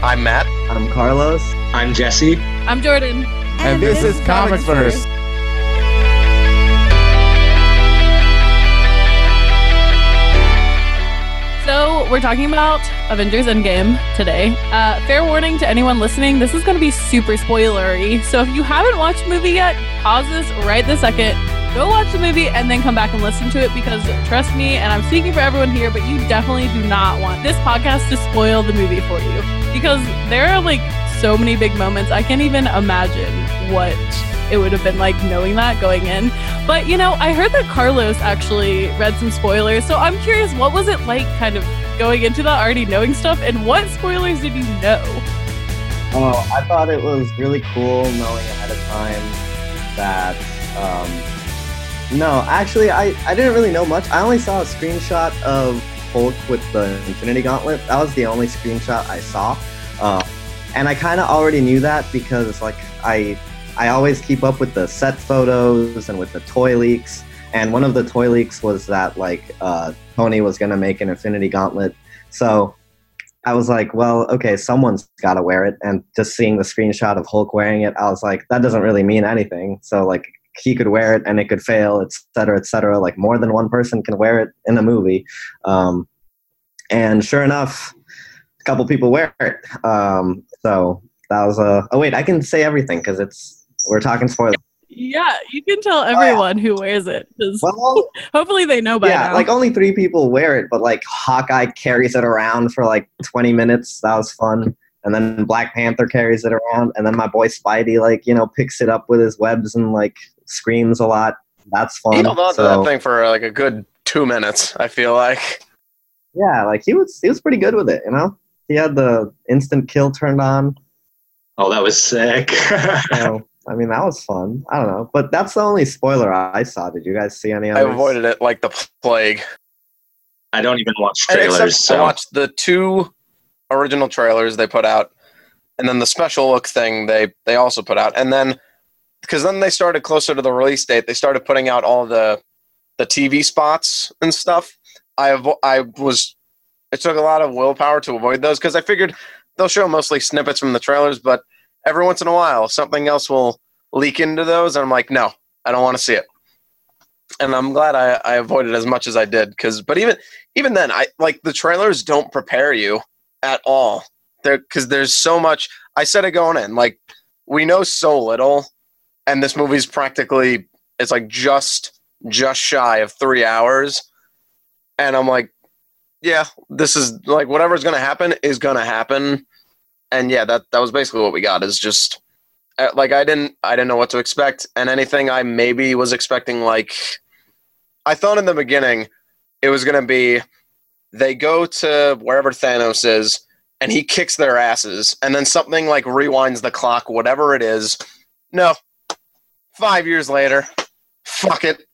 I'm Matt. I'm Carlos. I'm Jesse. I'm Jordan. And, this, is ComicsVerse. So we're talking about Avengers Endgame today. Uh, fair warning to anyone listening: this is going to be super spoilery. So if you haven't watched the movie yet, pause this right this second. Go watch the movie and then come back and listen to it because trust me, and I'm speaking for everyone here, but you definitely do not want this podcast to spoil the movie for you because there are like so many big moments. I can't even imagine what it would have been like knowing that going in. But you know, I heard that Carlos actually read some spoilers, so I'm curious, what was it like kind of going into that already knowing stuff, and what spoilers did you know? Oh, I thought it was really cool knowing ahead of time that. Um, no, actually, I, I didn't really know much. I only saw a screenshot of Hulk with the Infinity Gauntlet. That was the only screenshot I saw. Uh, and I kind of already knew that because like I I always keep up with the set photos and with the toy leaks. And one of the toy leaks was that like uh, Tony was gonna make an Infinity Gauntlet. So I was like, well, okay, someone's got to wear it. And just seeing the screenshot of Hulk wearing it, I was like, that doesn't really mean anything. So like he could wear it and it could fail, et cetera, et cetera. Like more than one person can wear it in a movie. Um, and sure enough, a couple people wear it. Um, so that was a. Oh wait, I can say everything because it's we're talking spoilers. Yeah, you can tell everyone oh, yeah. who wears it. Well, hopefully they know by yeah, now. like only three people wear it, but like Hawkeye carries it around for like 20 minutes. That was fun. And then Black Panther carries it around, and then my boy Spidey like you know picks it up with his webs and like screams a lot. That's fun. He held on so, to that thing for uh, like a good two minutes. I feel like. Yeah, like he was he was pretty good with it. You know, he had the instant kill turned on. Oh, that was sick. so, I mean, that was fun. I don't know, but that's the only spoiler I saw. Did you guys see any? Others? I avoided it like the plague. I don't even watch trailers. So. I watched the two original trailers they put out, and then the special look thing they they also put out, and then because then they started closer to the release date, they started putting out all the the TV spots and stuff. I avo- I was it took a lot of willpower to avoid those because I figured they'll show mostly snippets from the trailers, but every once in a while something else will leak into those, and I'm like, no, I don't want to see it. And I'm glad I, I avoided as much as I did because, but even even then, I like the trailers don't prepare you at all. There because there's so much. I said it going in, like we know so little and this movie's practically it's like just just shy of three hours. And i'm like yeah this is like whatever's gonna happen is gonna happen. And yeah that that was basically what we got is just uh, like i didn't i didn't know what to expect. And anything i maybe was expecting like i thought in the beginning it was gonna be they go to wherever thanos is and he kicks their asses. And then something like rewinds the clock whatever it is. No five years later, fuck it.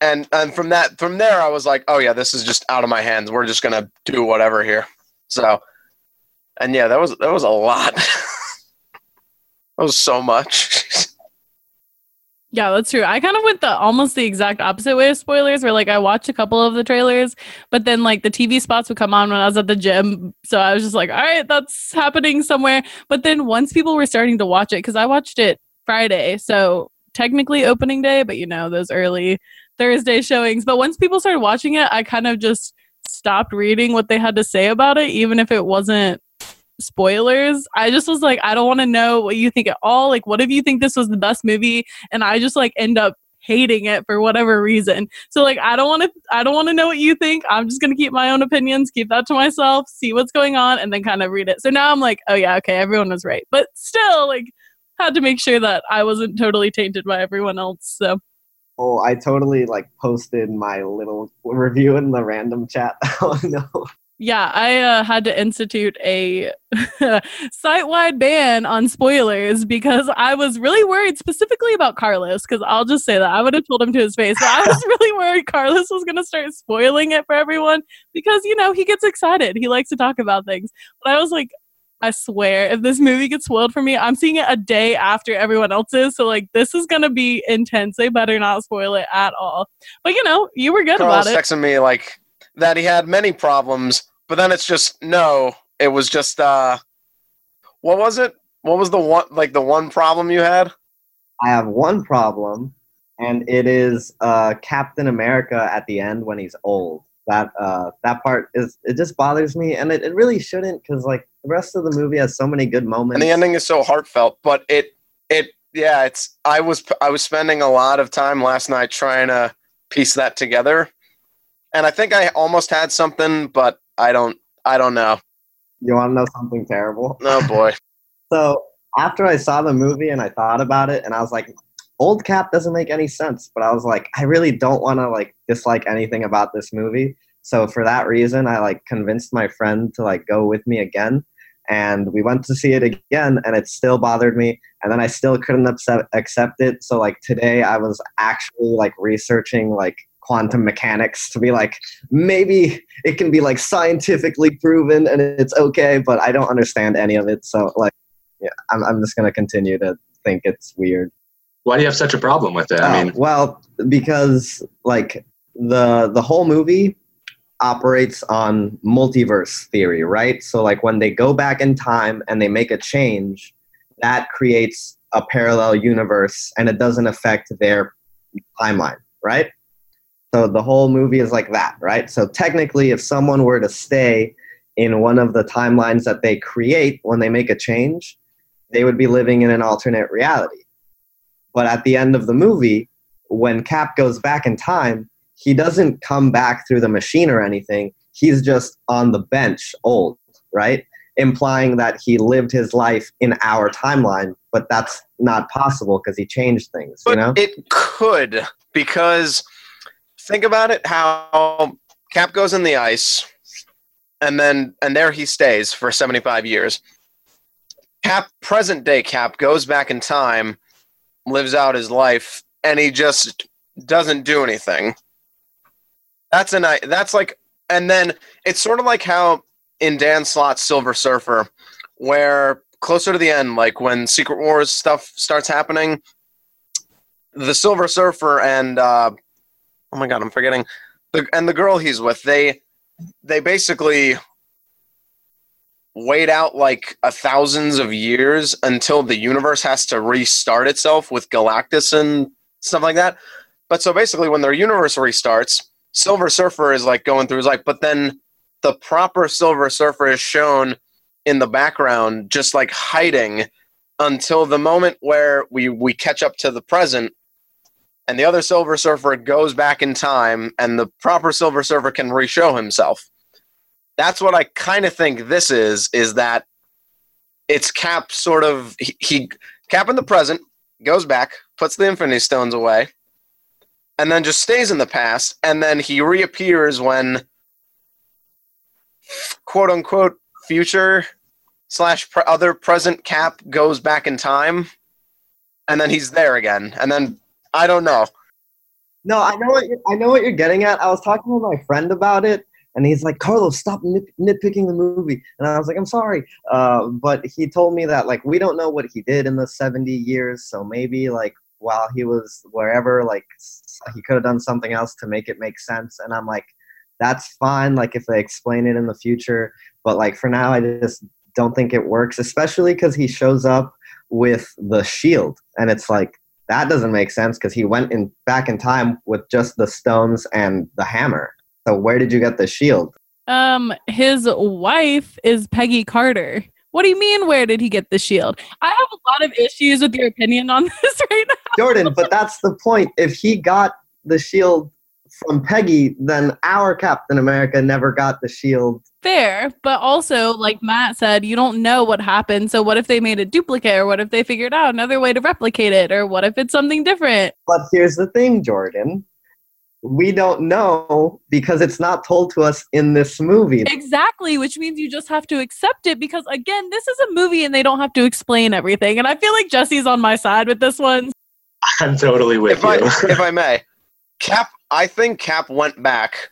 And and from that from there I was like, oh yeah, this is just out of my hands. We're just gonna do whatever here. So and yeah, that was that was a lot. that was so much. Yeah, that's true. I kind of went the almost the exact opposite way of spoilers, where like I watched a couple of the trailers, but then like the TV spots would come on when I was at the gym. So I was just like, all right, that's happening somewhere. But then once people were starting to watch it, because I watched it Friday. So technically opening day, but you know, those early Thursday showings. But once people started watching it, I kind of just stopped reading what they had to say about it, even if it wasn't spoilers. I just was like, I don't want to know what you think at all. Like, what if you think this was the best movie? And I just like end up hating it for whatever reason. So like I don't want to I don't want to know what you think. I'm just going to keep my own opinions, keep that to myself, see what's going on and then kind of read it. So now I'm like, oh yeah, okay, everyone was right. But still like had to make sure that I wasn't totally tainted by everyone else. So. Oh, I totally like posted my little review in the random chat. oh no. Yeah, I uh, had to institute a site-wide ban on spoilers because I was really worried specifically about Carlos. Because I'll just say that I would have told him to his face, but I was really worried Carlos was going to start spoiling it for everyone because you know he gets excited, he likes to talk about things. But I was like, I swear, if this movie gets spoiled for me, I'm seeing it a day after everyone else is. So like, this is gonna be intense. They better not spoil it at all. But you know, you were good Carlos about it. texting me like that he had many problems, but then it's just no. it was just uh, what was it? What was the one like the one problem you had? I have one problem, and it is uh, Captain America at the end when he's old. That uh, that part is it just bothers me, and it, it really shouldn't because like the rest of the movie has so many good moments. And the ending is so heartfelt, but it it yeah, it's I was I was spending a lot of time last night trying to piece that together. And I think I almost had something, but I don't I don't know. You want to know something terrible? Oh boy. so after I saw the movie and I thought about it, and I was like, old Cap doesn't make any sense. But I was like, I really don't want to like dislike anything about this movie. So for that reason, I like convinced my friend to like go with me again, and we went to see it again, and it still bothered me. And then I still couldn't accept accept it. So like today, I was actually like researching like quantum mechanics to be like maybe it can be like scientifically proven and it's okay but i don't understand any of it so like yeah i'm, I'm just to continue to think it's weird Why do you have such a problem with it? Oh, I mean, well, because like the the whole movie operates on multiverse theory, right? So like when they go back in time and they make a change, that creates a parallel universe and it doesn't affect their timeline, right? So the whole movie is like that, right? So technically if someone were to stay in one of the timelines that they create when they make a change, they would be living in an alternate reality. But at the end of the movie, when Cap goes back in time, he doesn't come back through the machine or anything. He's just on the bench, old, right? Implying that he lived his life in our timeline, but that's not possible because he changed things, But you know? it could because think about it how Cap goes in the ice and then and there he stays for 75 years. Cap present day Cap goes back in time, lives out his life and he just doesn't do anything. That's a night that's like and then it's sort of like how in Dan Slott's Silver Surfer where closer to the end like when Secret Wars stuff starts happening the Silver Surfer and uh, oh my god, I'm forgetting the and the girl he's with. They they basically wait out like a thousands of years until the universe has to restart itself with Galactus and stuff like that. But so basically, when their universe restarts, Silver Surfer is like going through his life, but then the proper Silver Surfer is shown in the background, just like hiding until the moment where we we catch up to the present and the other silver surfer goes back in time and the proper silver surfer can re-show himself that's what i kind of think this is is that it's cap sort of he, he cap in the present goes back puts the infinity stones away and then just stays in the past and then he reappears when quote unquote future slash pre- other present cap goes back in time and then he's there again and then i don't know No, I know what I know what you're getting at. I was talking with my friend about it, and he's like, "Carlos, stop nit- nitpicking the movie." And I was like, "I'm sorry," uh, but he told me that like we don't know what he did in the 70 years, so maybe like while he was wherever, like he could have done something else to make it make sense. And I'm like, that's fine, like if they explain it in the future, but like for now, I just don't think it works, especially because he shows up with the shield, and it's like that doesn't make sense because he went in back in time with just the stones and the hammer. So where did you get the shield? Um, his wife is Peggy Carter. What do you mean? Where did he get the shield? I have a lot of issues with your opinion on this right now. Jordan, but that's the point. If he got the shield from Peggy, then our Captain America never got the shield. Fair, but also, like Matt said, you don't know what happened. So, what if they made a duplicate, or what if they figured out another way to replicate it, or what if it's something different? But here's the thing, Jordan. We don't know because it's not told to us in this movie. Exactly, which means you just have to accept it because, again, this is a movie and they don't have to explain everything. And I feel like Jesse's on my side with this one. I'm totally with if I you. if I may, Cap. I think Cap went back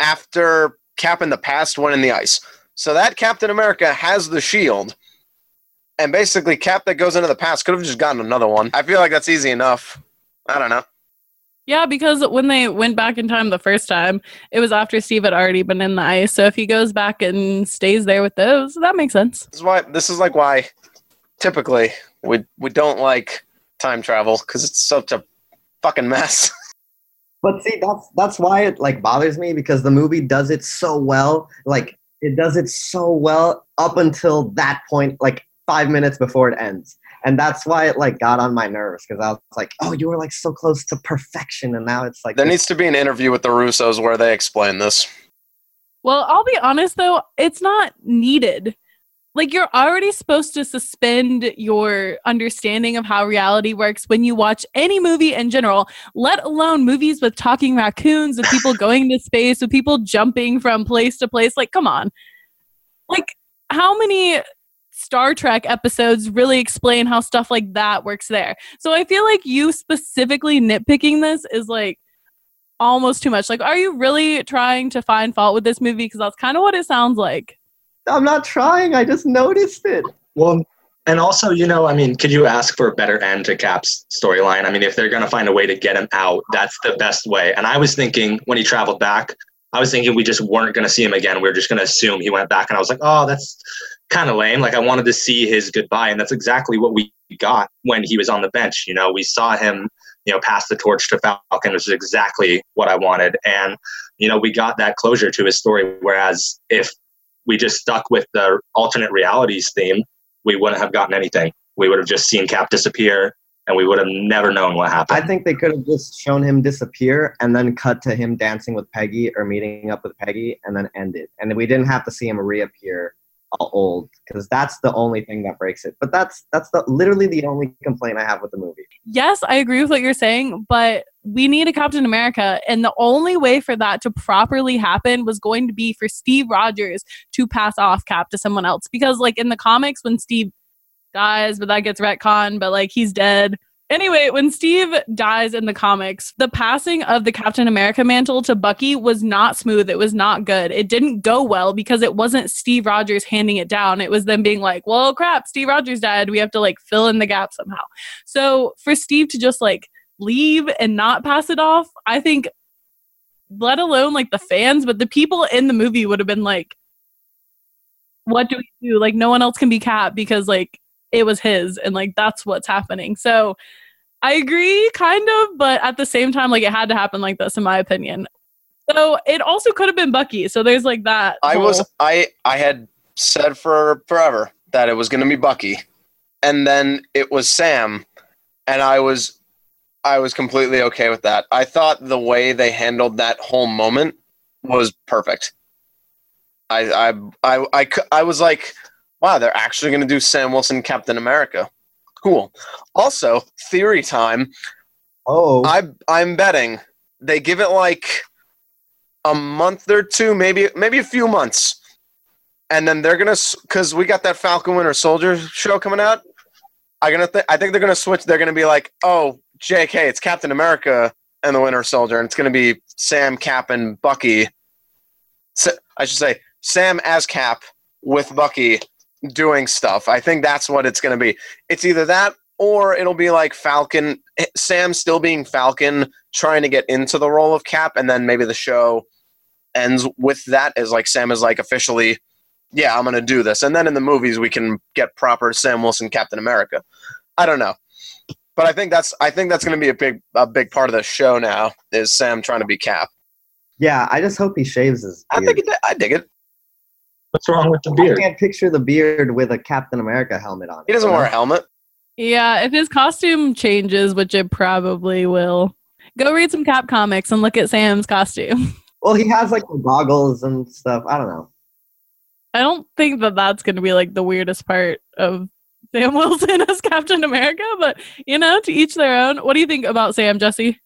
after Cap in the past went in the ice. So that Captain America has the shield, and basically Cap that goes into the past could have just gotten another one. I feel like that's easy enough. I don't know. Yeah, because when they went back in time the first time, it was after Steve had already been in the ice. So if he goes back and stays there with those, that makes sense. This is why this is like why typically we we don't like time travel because it's such a fucking mess. But see, that's that's why it like bothers me because the movie does it so well. Like it does it so well up until that point, like five minutes before it ends. And that's why it like got on my nerves because I was like, oh, you were like so close to perfection, and now it's like there needs to be an interview with the Russos where they explain this. Well, I'll be honest though, it's not needed. Like you're already supposed to suspend your understanding of how reality works when you watch any movie in general, let alone movies with talking raccoons, with people going to space, with people jumping from place to place. Like, come on. Like, how many Star Trek episodes really explain how stuff like that works there? So I feel like you specifically nitpicking this is like almost too much. Like, are you really trying to find fault with this movie? Because that's kind of what it sounds like. I'm not trying. I just noticed it. Well, and also, you know, I mean, could you ask for a better end to Cap's storyline? I mean, if they're going to find a way to get him out, that's the best way. And I was thinking when he traveled back, I was thinking we just weren't going to see him again. We were just going to assume he went back. And I was like, oh, that's kind of lame. Like, I wanted to see his goodbye. And that's exactly what we got when he was on the bench. You know, we saw him, you know, pass the torch to Falcon, which is exactly what I wanted. And, you know, we got that closure to his story. Whereas if we just stuck with the alternate realities theme, we wouldn't have gotten anything. We would have just seen Cap disappear and we would have never known what happened. I think they could have just shown him disappear and then cut to him dancing with Peggy or meeting up with Peggy and then end it. And we didn't have to see him reappear old because that's the only thing that breaks it. But that's that's the literally the only complaint I have with the movie. Yes, I agree with what you're saying, but we need a Captain America, and the only way for that to properly happen was going to be for Steve Rogers to pass off Cap to someone else. Because like in the comics, when Steve dies, but that gets retconned, but like he's dead. Anyway, when Steve dies in the comics, the passing of the Captain America mantle to Bucky was not smooth. It was not good. It didn't go well because it wasn't Steve Rogers handing it down. It was them being like, well, crap, Steve Rogers died. We have to like fill in the gap somehow. So for Steve to just like leave and not pass it off, I think, let alone like the fans, but the people in the movie would have been like, what do we do? Like, no one else can be Cap because like it was his and like that's what's happening so i agree kind of but at the same time like it had to happen like this in my opinion so it also could have been bucky so there's like that I whole- was I I had said for forever that it was going to be Bucky, and then it was Sam, and I was I was completely okay with that. I thought the way they handled that whole moment was perfect. I I I I, I was like, wow, they're actually going to do Sam Wilson Captain America. Cool. Also, theory time. Oh, I I'm betting they give it like a month or two, maybe maybe a few months, and then they're gonna because we got that Falcon Winter Soldier show coming out. I gonna th- I think they're gonna switch. They're gonna be like, oh, J.K. It's Captain America and the Winter Soldier, and it's gonna be Sam, Cap, and Bucky. Sa- I should say Sam as Cap with Bucky doing stuff. I think that's what it's gonna be. It's either that or it'll be like Falcon, Sam still being Falcon, trying to get into the role of Cap, and then maybe the show ends with that as like Sam is like officially, yeah, I'm gonna do this, and then in the movies we can get proper Sam Wilson Captain America. I don't know, but I think that's I think that's gonna be a big a big part of the show now is Sam trying to be Cap. yeah. I just hope he shaves his. I think it, I dig it. What's wrong with the beard? I can't picture the beard with a Captain America helmet on. He doesn't wear a helmet. yeah if his costume changes which it probably will go read some cap comics and look at sam's costume Well, he has like the goggles and stuff. I don't know. i don't think that that's going to be like the weirdest part of sam wilson as captain america but you know to each their own what do you think about sam jesse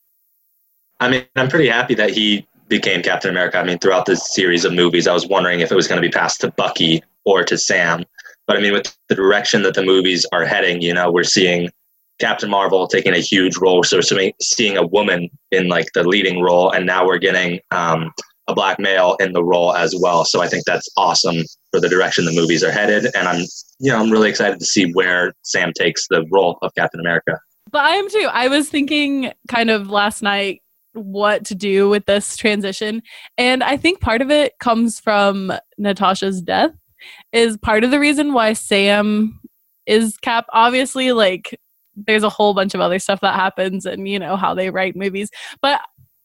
I mean, I'm pretty happy that he became Captain America. I mean, throughout the series of movies, I was wondering if it was going to be passed to Bucky or to Sam. But I mean, with the direction that the movies are heading, you know, we're seeing Captain Marvel taking a huge role. So we're seeing a woman in like the leading role, and now we're getting um, a black male in the role as well. So I think that's awesome for the direction the movies are headed, and I'm, you know, I'm really excited to see where Sam takes the role of Captain America. But I am too. I was thinking kind of last night what to do with this transition. And I think part of it comes from Natasha's death is part of the reason why Sam is Cap. Obviously, like there's a whole bunch of other stuff that happens and you know how they write movies. But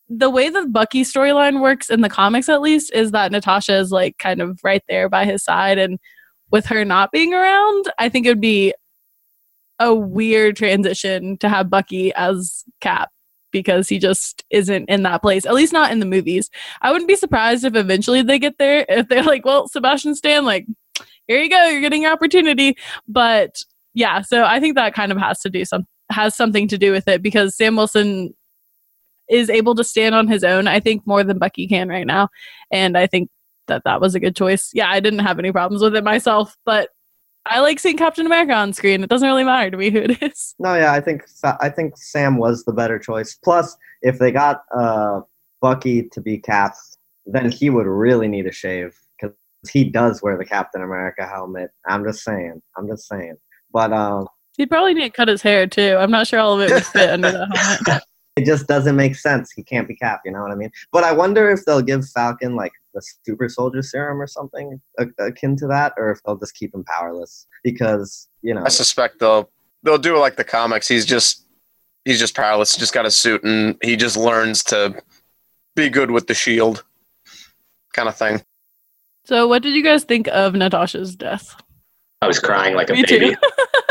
the way the Bucky storyline works in the comics at least is that Natasha is like kind of right there by his side and with her not being around, I think it would be a weird transition to have Bucky as Cap because he just isn't in that place, at least not in the movies. I wouldn't be surprised if eventually they get there, if they're like, well, Sebastian Stan, like, here you go, you're getting your opportunity. But yeah, so I think that kind of has to do some has something to do with it because Sam Wilson is able to stand on his own, I think, more than Bucky can right now. And I think that that was a good choice. Yeah, I didn't have any problems with it myself, but I like seeing Captain America on screen. It doesn't really matter to me who it is. No, yeah, I think I think Sam was the better choice. Plus, if they got uh, Bucky to be Cap, then he would really need a shave because he does wear the Captain America helmet. I'm just saying. I'm just saying. But um, he'd probably need to cut his hair too. I'm not sure all of it would fit under the helmet. It just doesn't make sense. He can't be Cap. You know what I mean? But I wonder if they'll give Falcon like the super soldier serum or something akin to that, or if they'll just keep him powerless because you know. I suspect they'll they'll do it like the comics. He's just he's just powerless. Just got a suit, and he just learns to be good with the shield, kind of thing. So, what did you guys think of Natasha's death? I was crying like a Me baby.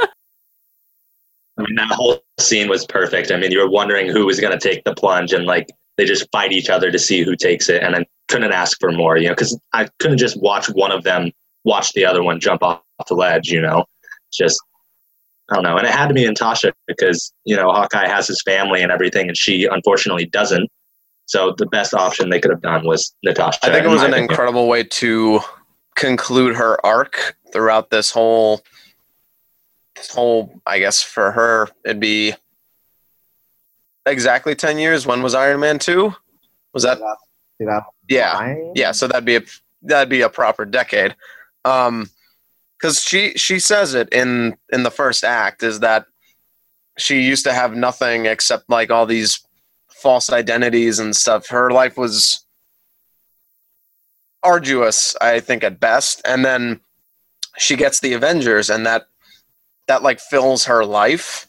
I mean, that whole scene was perfect. I mean, you were wondering who was going to take the plunge, and like they just fight each other to see who takes it. And I couldn't ask for more, you know, because I couldn't just watch one of them watch the other one jump off the ledge, you know, just I don't know. And it had to be Natasha because you know Hawkeye has his family and everything, and she unfortunately doesn't. So the best option they could have done was Natasha. I think it was an opinion. incredible way to conclude her arc throughout this whole this whole I guess for her it'd be exactly 10 years. When was Iron Man 2 was that yeah. yeah so that'd be a that'd be a proper decade. Um cuz she she says it in in the first act is that she used to have nothing except like all these false identities and stuff. Her life was arduous i think at best. And then she gets the avengers and that that like fills her life.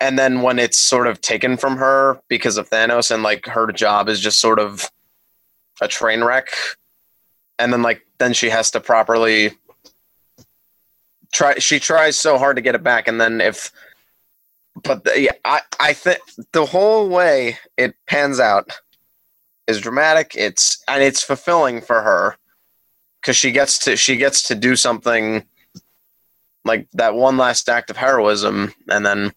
And then when it's sort of taken from her because of thanos and like her job is just sort of a train wreck and then like then she has to properly try she tries so hard to get it back and then if but the, yeah i i think the whole way it pans out is dramatic. It's and it's fulfilling for her because she gets to she gets to do something like that one last act of heroism and then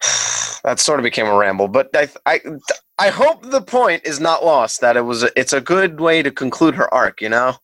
that sort of became a ramble but i i i hope the point is not lost that it was a, it's a good way to conclude her arc you know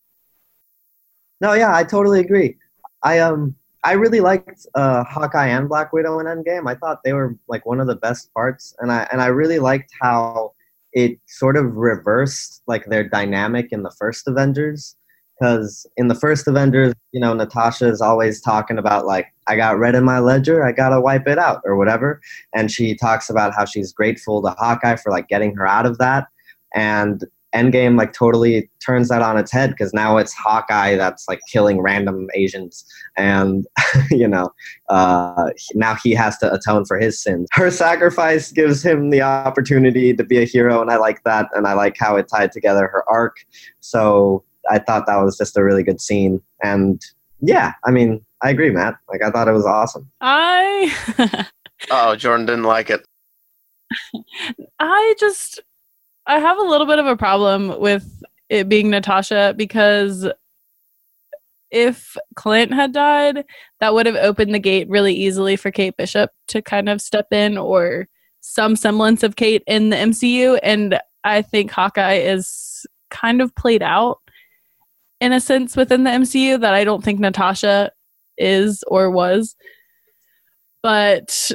No, yeah, I totally agree. I um I really liked uh, Hawkeye and Black Widow in Endgame. I thought they were like one of the best parts, and I and I really liked how it sort of reversed like their dynamic in the first Avengers. Because in the first Avengers, you know, Natasha is always talking about like I got red in my ledger, I gotta wipe it out or whatever, and she talks about how she's grateful to Hawkeye for like getting her out of that. And Endgame like totally turns that on its head because now it's Hawkeye that's like killing random Asians, and you know, uh, now he has to atone for his sins. Her sacrifice gives him the opportunity to be a hero, and I like that, and I like how it tied together her arc. So I thought that was just a really good scene, and yeah, I mean, I agree, Matt. Like I thought it was awesome. I oh jordan didn't like it I just I have a little bit of a problem with it being Natasha because if Clint had died, that would have opened the gate really easily for Kate Bishop to kind of step in or some semblance of Kate in the MCU. And I think Hawkeye is kind of played out in a sense within the MCU that I don't think Natasha is or was. But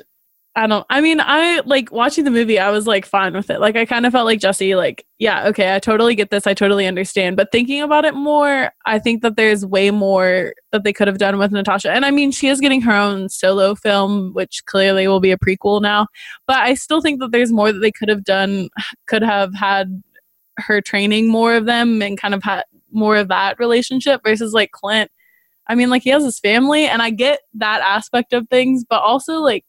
I don't I mean I like watching the movie I was like fine with it. Like I kind of felt like Jesse like yeah, okay, I totally get this. I totally understand. But thinking about it more, I think that there's way more that they could have done with Natasha. And I mean, she is getting her own solo film which clearly will be a prequel now, but I still think that there's more that they could have done could have had her training more of them and kind of had more of that relationship versus like Clint. I mean, like he has his family and I get that aspect of things, but also like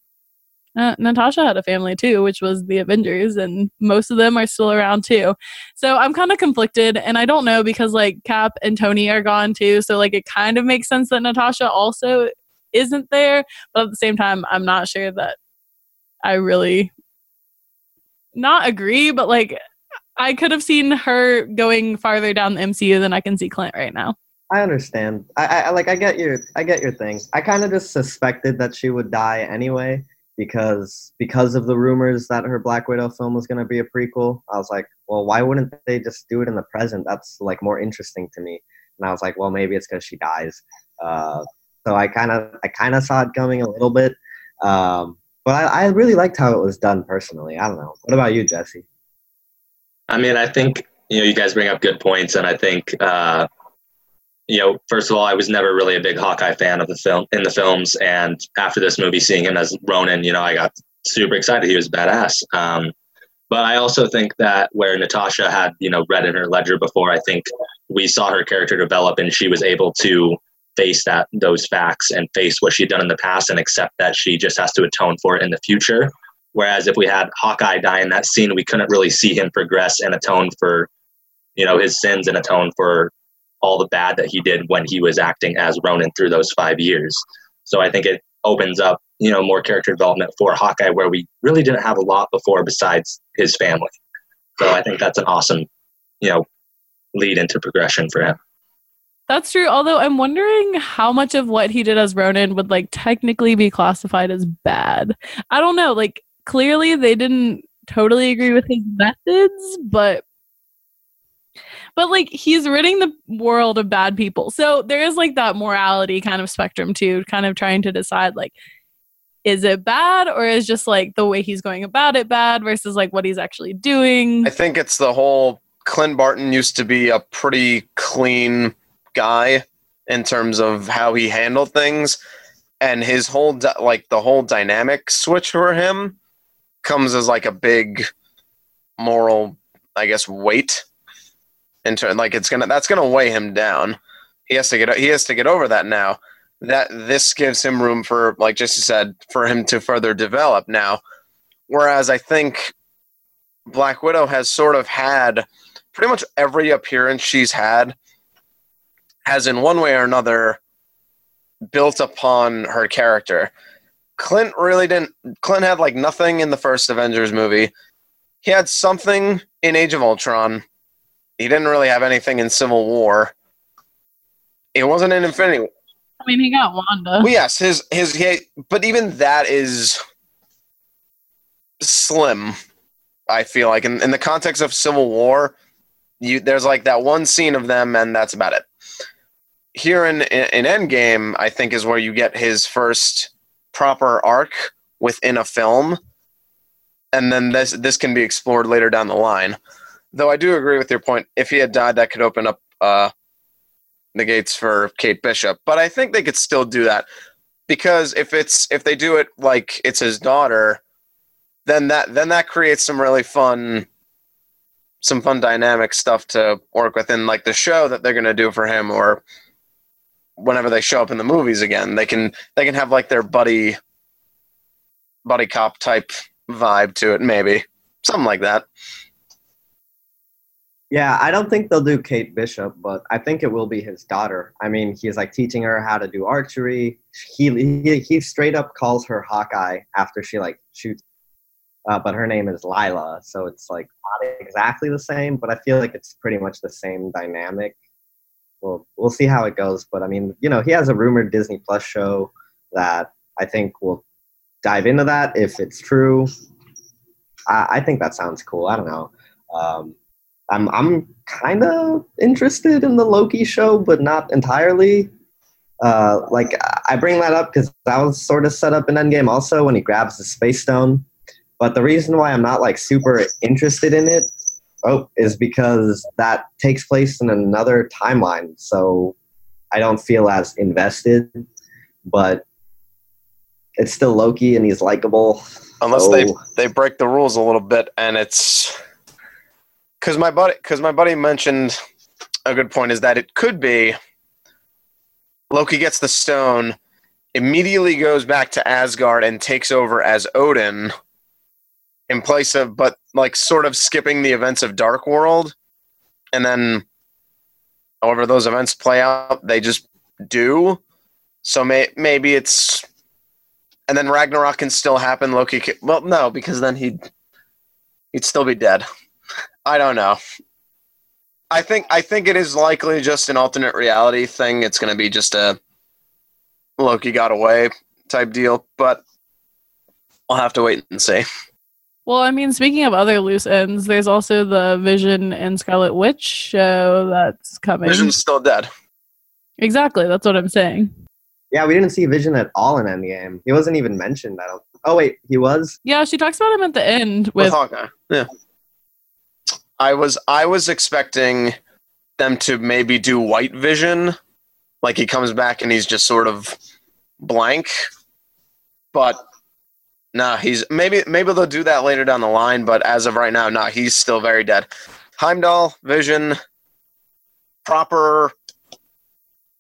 uh, Natasha had a family too, which was the Avengers, and most of them are still around too. So I'm kind of conflicted, and I don't know because like Cap and Tony are gone too. So like it kind of makes sense that Natasha also isn't there, but at the same time, I'm not sure that I really not agree, but like I could have seen her going farther down the MCU than I can see Clint right now. I understand. I, I like. I get your. I get your thing. I kind of just suspected that she would die anyway because because of the rumors that her Black Widow film was going to be a prequel. I was like, well, why wouldn't they just do it in the present? That's like more interesting to me. And I was like, well, maybe it's because she dies. Uh, so I kind of I kind of saw it coming a little bit, um, but I, I really liked how it was done personally. I don't know. What about you, Jesse? I mean, I think you know you guys bring up good points, and I think uh, you know, first of all, I was never really a big Hawkeye fan of the film in the films, and after this movie, seeing him as Ronin, you know, I got super excited. He was badass. Um, but I also think that where Natasha had, you know, red in her ledger before, I think we saw her character develop, and she was able to face that those facts and face what she'd done in the past, and accept that she just has to atone for it in the future. Whereas if we had Hawkeye die in that scene, we couldn't really see him progress and atone for, you know, his sins and atone for all the bad that he did when he was acting as Ronin through those five years. So I think it opens up, you know, more character development for Hawkeye where we really didn't have a lot before besides his family. So I think that's an awesome, you know, lead into progression for him. That's true. Although I'm wondering how much of what he did as Ronin would like technically be classified as bad. I don't know. Like clearly they didn't totally agree with his methods, but but like he's ridding the world of bad people. So there is like that morality kind of spectrum too, kind of trying to decide like is it bad or is just like the way he's going about it bad versus like what he's actually doing? I think it's the whole Clint Barton used to be a pretty clean guy in terms of how he handled things and his whole di- like the whole dynamic switch for him comes as like a big moral I guess weight in turn like it's gonna that's gonna weigh him down. He has to get he has to get over that now. That this gives him room for like just said for him to further develop now. Whereas i think black widow has sort of had pretty much every appearance she's had has in one way or another built upon her character clint really didn't clint had like nothing in the first avengers movie he had something in age of ultron he didn't really have anything in Civil War. It wasn't in Infinity. I mean, he got Wanda. Well, yes, his his he, but even that is slim. I feel like in, in the context of Civil War, you there's like that one scene of them, and that's about it. Here in in, in Endgame, I think is where you get his first proper arc within a film, and then this this can be explored later down the line. Though I do agree with your point. If he had died, that could open up uh, the gates for Kate Bishop. But I think they could still do that because if it's if they do it like it's his daughter, then that then that creates some really fun some fun dynamic stuff to work within like the show that they're going to do for him or whenever they show up in the movies again they can they can have like their buddy buddy cop type vibe to it maybe something like that yeah, I don't think they'll do Kate Bishop, but I think it will be his daughter. I mean, he's like teaching her how to do archery. He he, he straight up calls her Hawkeye after she like shoots, uh, but her name is Lila, so it's like not exactly the same, but I feel like it's pretty much the same dynamic. We'll we'll see how it goes, but I mean, you know, he has a rumored Disney Plus show that I think we'll dive into that if it's true. I, I think that sounds cool. I don't know. Um, I'm I'm kind of interested in the Loki show, but not entirely. uh, like I bring that up because that was sort of set up in Endgame also when he grabs the space stone. But the reason why I'm not like super interested in it, oh, is because that takes place in another timeline. So I don't feel as invested. But it's still Loki and he's likable. Unless they they break the rules a little bit, and it's because my buddy because my buddy mentioned a good point is that it could be Loki gets the stone, immediately goes back to Asgard and takes over as Odin in place of, but like sort of skipping the events of Dark World, and then however those events play out, they just do. So may, maybe it's, and then Ragnarok can still happen. Loki, can, well, no, because then he'd he'd still be dead. I don't know. I think I think it is likely just an alternate reality thing. It's going to be just a Loki got away type deal, but I'll have to wait and see. Well, I mean, speaking of other loose ends, there's also the Vision and Scarlet Witch show that's coming. Vision's still dead. Exactly, that's what I'm saying. Yeah, we didn't see Vision at all in Endgame. He wasn't even mentioned. I don't. Oh wait, he was. Yeah, she talks about him at the end with with. Hawkeye. Yeah. I was I was expecting them to maybe do White Vision, like he comes back and he's just sort of blank. But nah, he's maybe maybe they'll do that later down the line. But as of right now, nah, he's still very dead. Heimdall, Vision, proper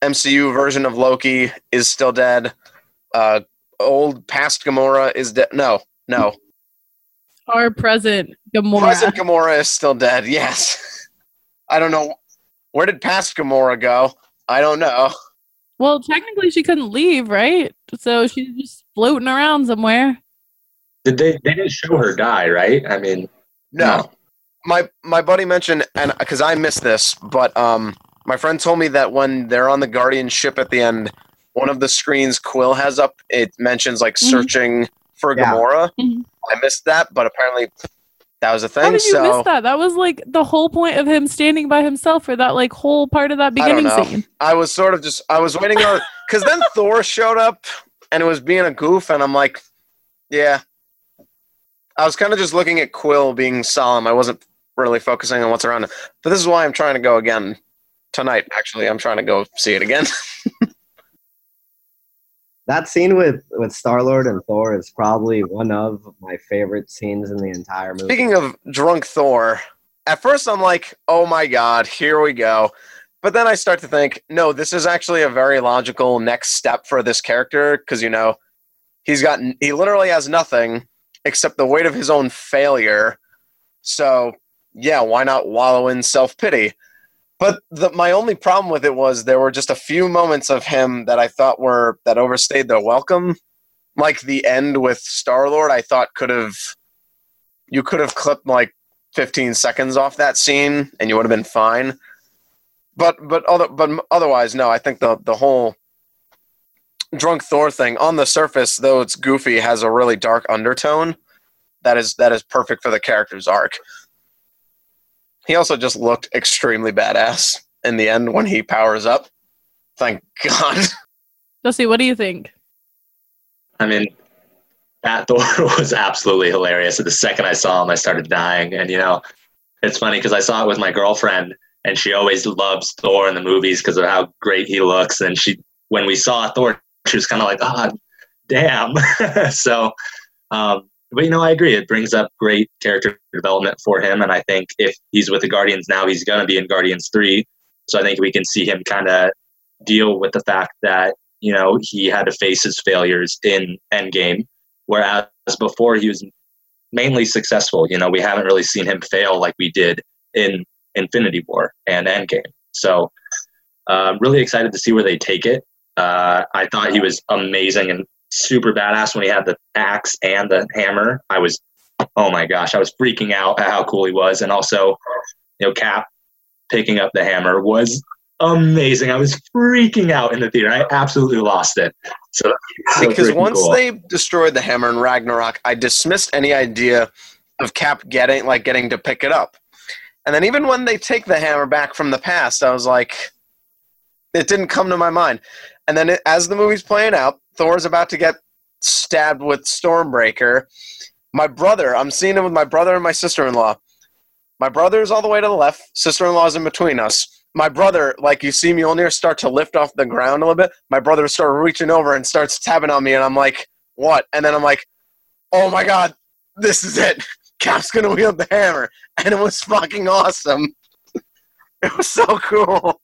MCU version of Loki is still dead. Uh, old past Gamora is dead. No, no, Our present Gamora. Present Gamora is still dead. Yes. I don't know. Where did past Gamora go? I don't know. Well, technically, she couldn't leave, right? So she's just floating around somewhere. Did they? They didn't show her die, right? I mean, No. My my buddy mentioned and because I missed this, but um my friend told me that when they're on the Guardian ship at the end, one of the screens Quill has up, it mentions like Mhm. searching for Yeah. Gamora. Mhm. I missed that, but apparently that was a thing. How thing. did you so miss that? That was like the whole point of him standing by himself for that like whole part of that I don't beginning know. scene. I was sort of just I was waiting on because then Thor showed up and it was being a goof, and I'm like, yeah. I was kind of just looking at Quill being solemn. I wasn't really focusing on what's around him. But this is why I'm trying to go again tonight. Actually, I'm trying to go see it again. That scene with with Star Lord and Thor is probably one of my favorite scenes in the entire movie. Speaking of drunk Thor, at first I'm like, oh my god, here we go. But then I start to think, no, this is actually a very logical next step for this character because you know he's got he literally has nothing except the weight of his own failure. So yeah, why not wallow in self pity? But the, my only problem with it was there were just a few moments of him that I thought were that overstayed their welcome. Like the end with Star Lord, I thought could have you could have clipped like 15 seconds off that scene and you would have been fine. But but other but otherwise, no. I think the the whole drunk Thor thing on the surface, though it's goofy, has a really dark undertone. That is that is perfect for the character's arc. He also just looked extremely badass in the end when he powers up. Thank God. Jesse, what do you think? I mean, that Thor was absolutely hilarious. The second I saw him, I started dying. And you know, it's funny because I saw it with my girlfriend, and she always loves Thor in the movies because of how great he looks. And she, when we saw Thor, she was kind of like, "Ah, damn." so, um, but you know, I agree. It brings up great character development for him, and I think if he's with the Guardians now, he's going to be in Guardians three. So I think we can see him kind of deal with the fact that you know he had to face his failures in Endgame, whereas before he was mainly successful. You know, we haven't really seen him fail like we did in Infinity War and Endgame. So, uh, really excited to see where they take it. Uh, I thought he was amazing and super badass when he had the axe and the hammer. I was, oh my gosh, I was freaking out at how cool he was, and also, you know, Cap picking up the hammer was amazing. I was freaking out in the theater. I absolutely lost it. So so because once cool. they destroyed the hammer in Ragnarok, I dismissed any idea of Cap getting like getting to pick it up. And then even when they take the hammer back from the past, I was like, it didn't come to my mind. And then as the movie's playing out, Thor's about to get stabbed with Stormbreaker. My brother, I'm seeing him with my brother and my sister-in-law. My brother is all the way to the left. Sister-in-law's in between us. My brother, like you see Mjolnir start to lift off the ground a little bit. My brother starts reaching over and starts tapping on me, and I'm like, "What?" And then I'm like, "Oh my god, this is it! Cap's gonna wield the hammer!" And it was fucking awesome. It was so cool.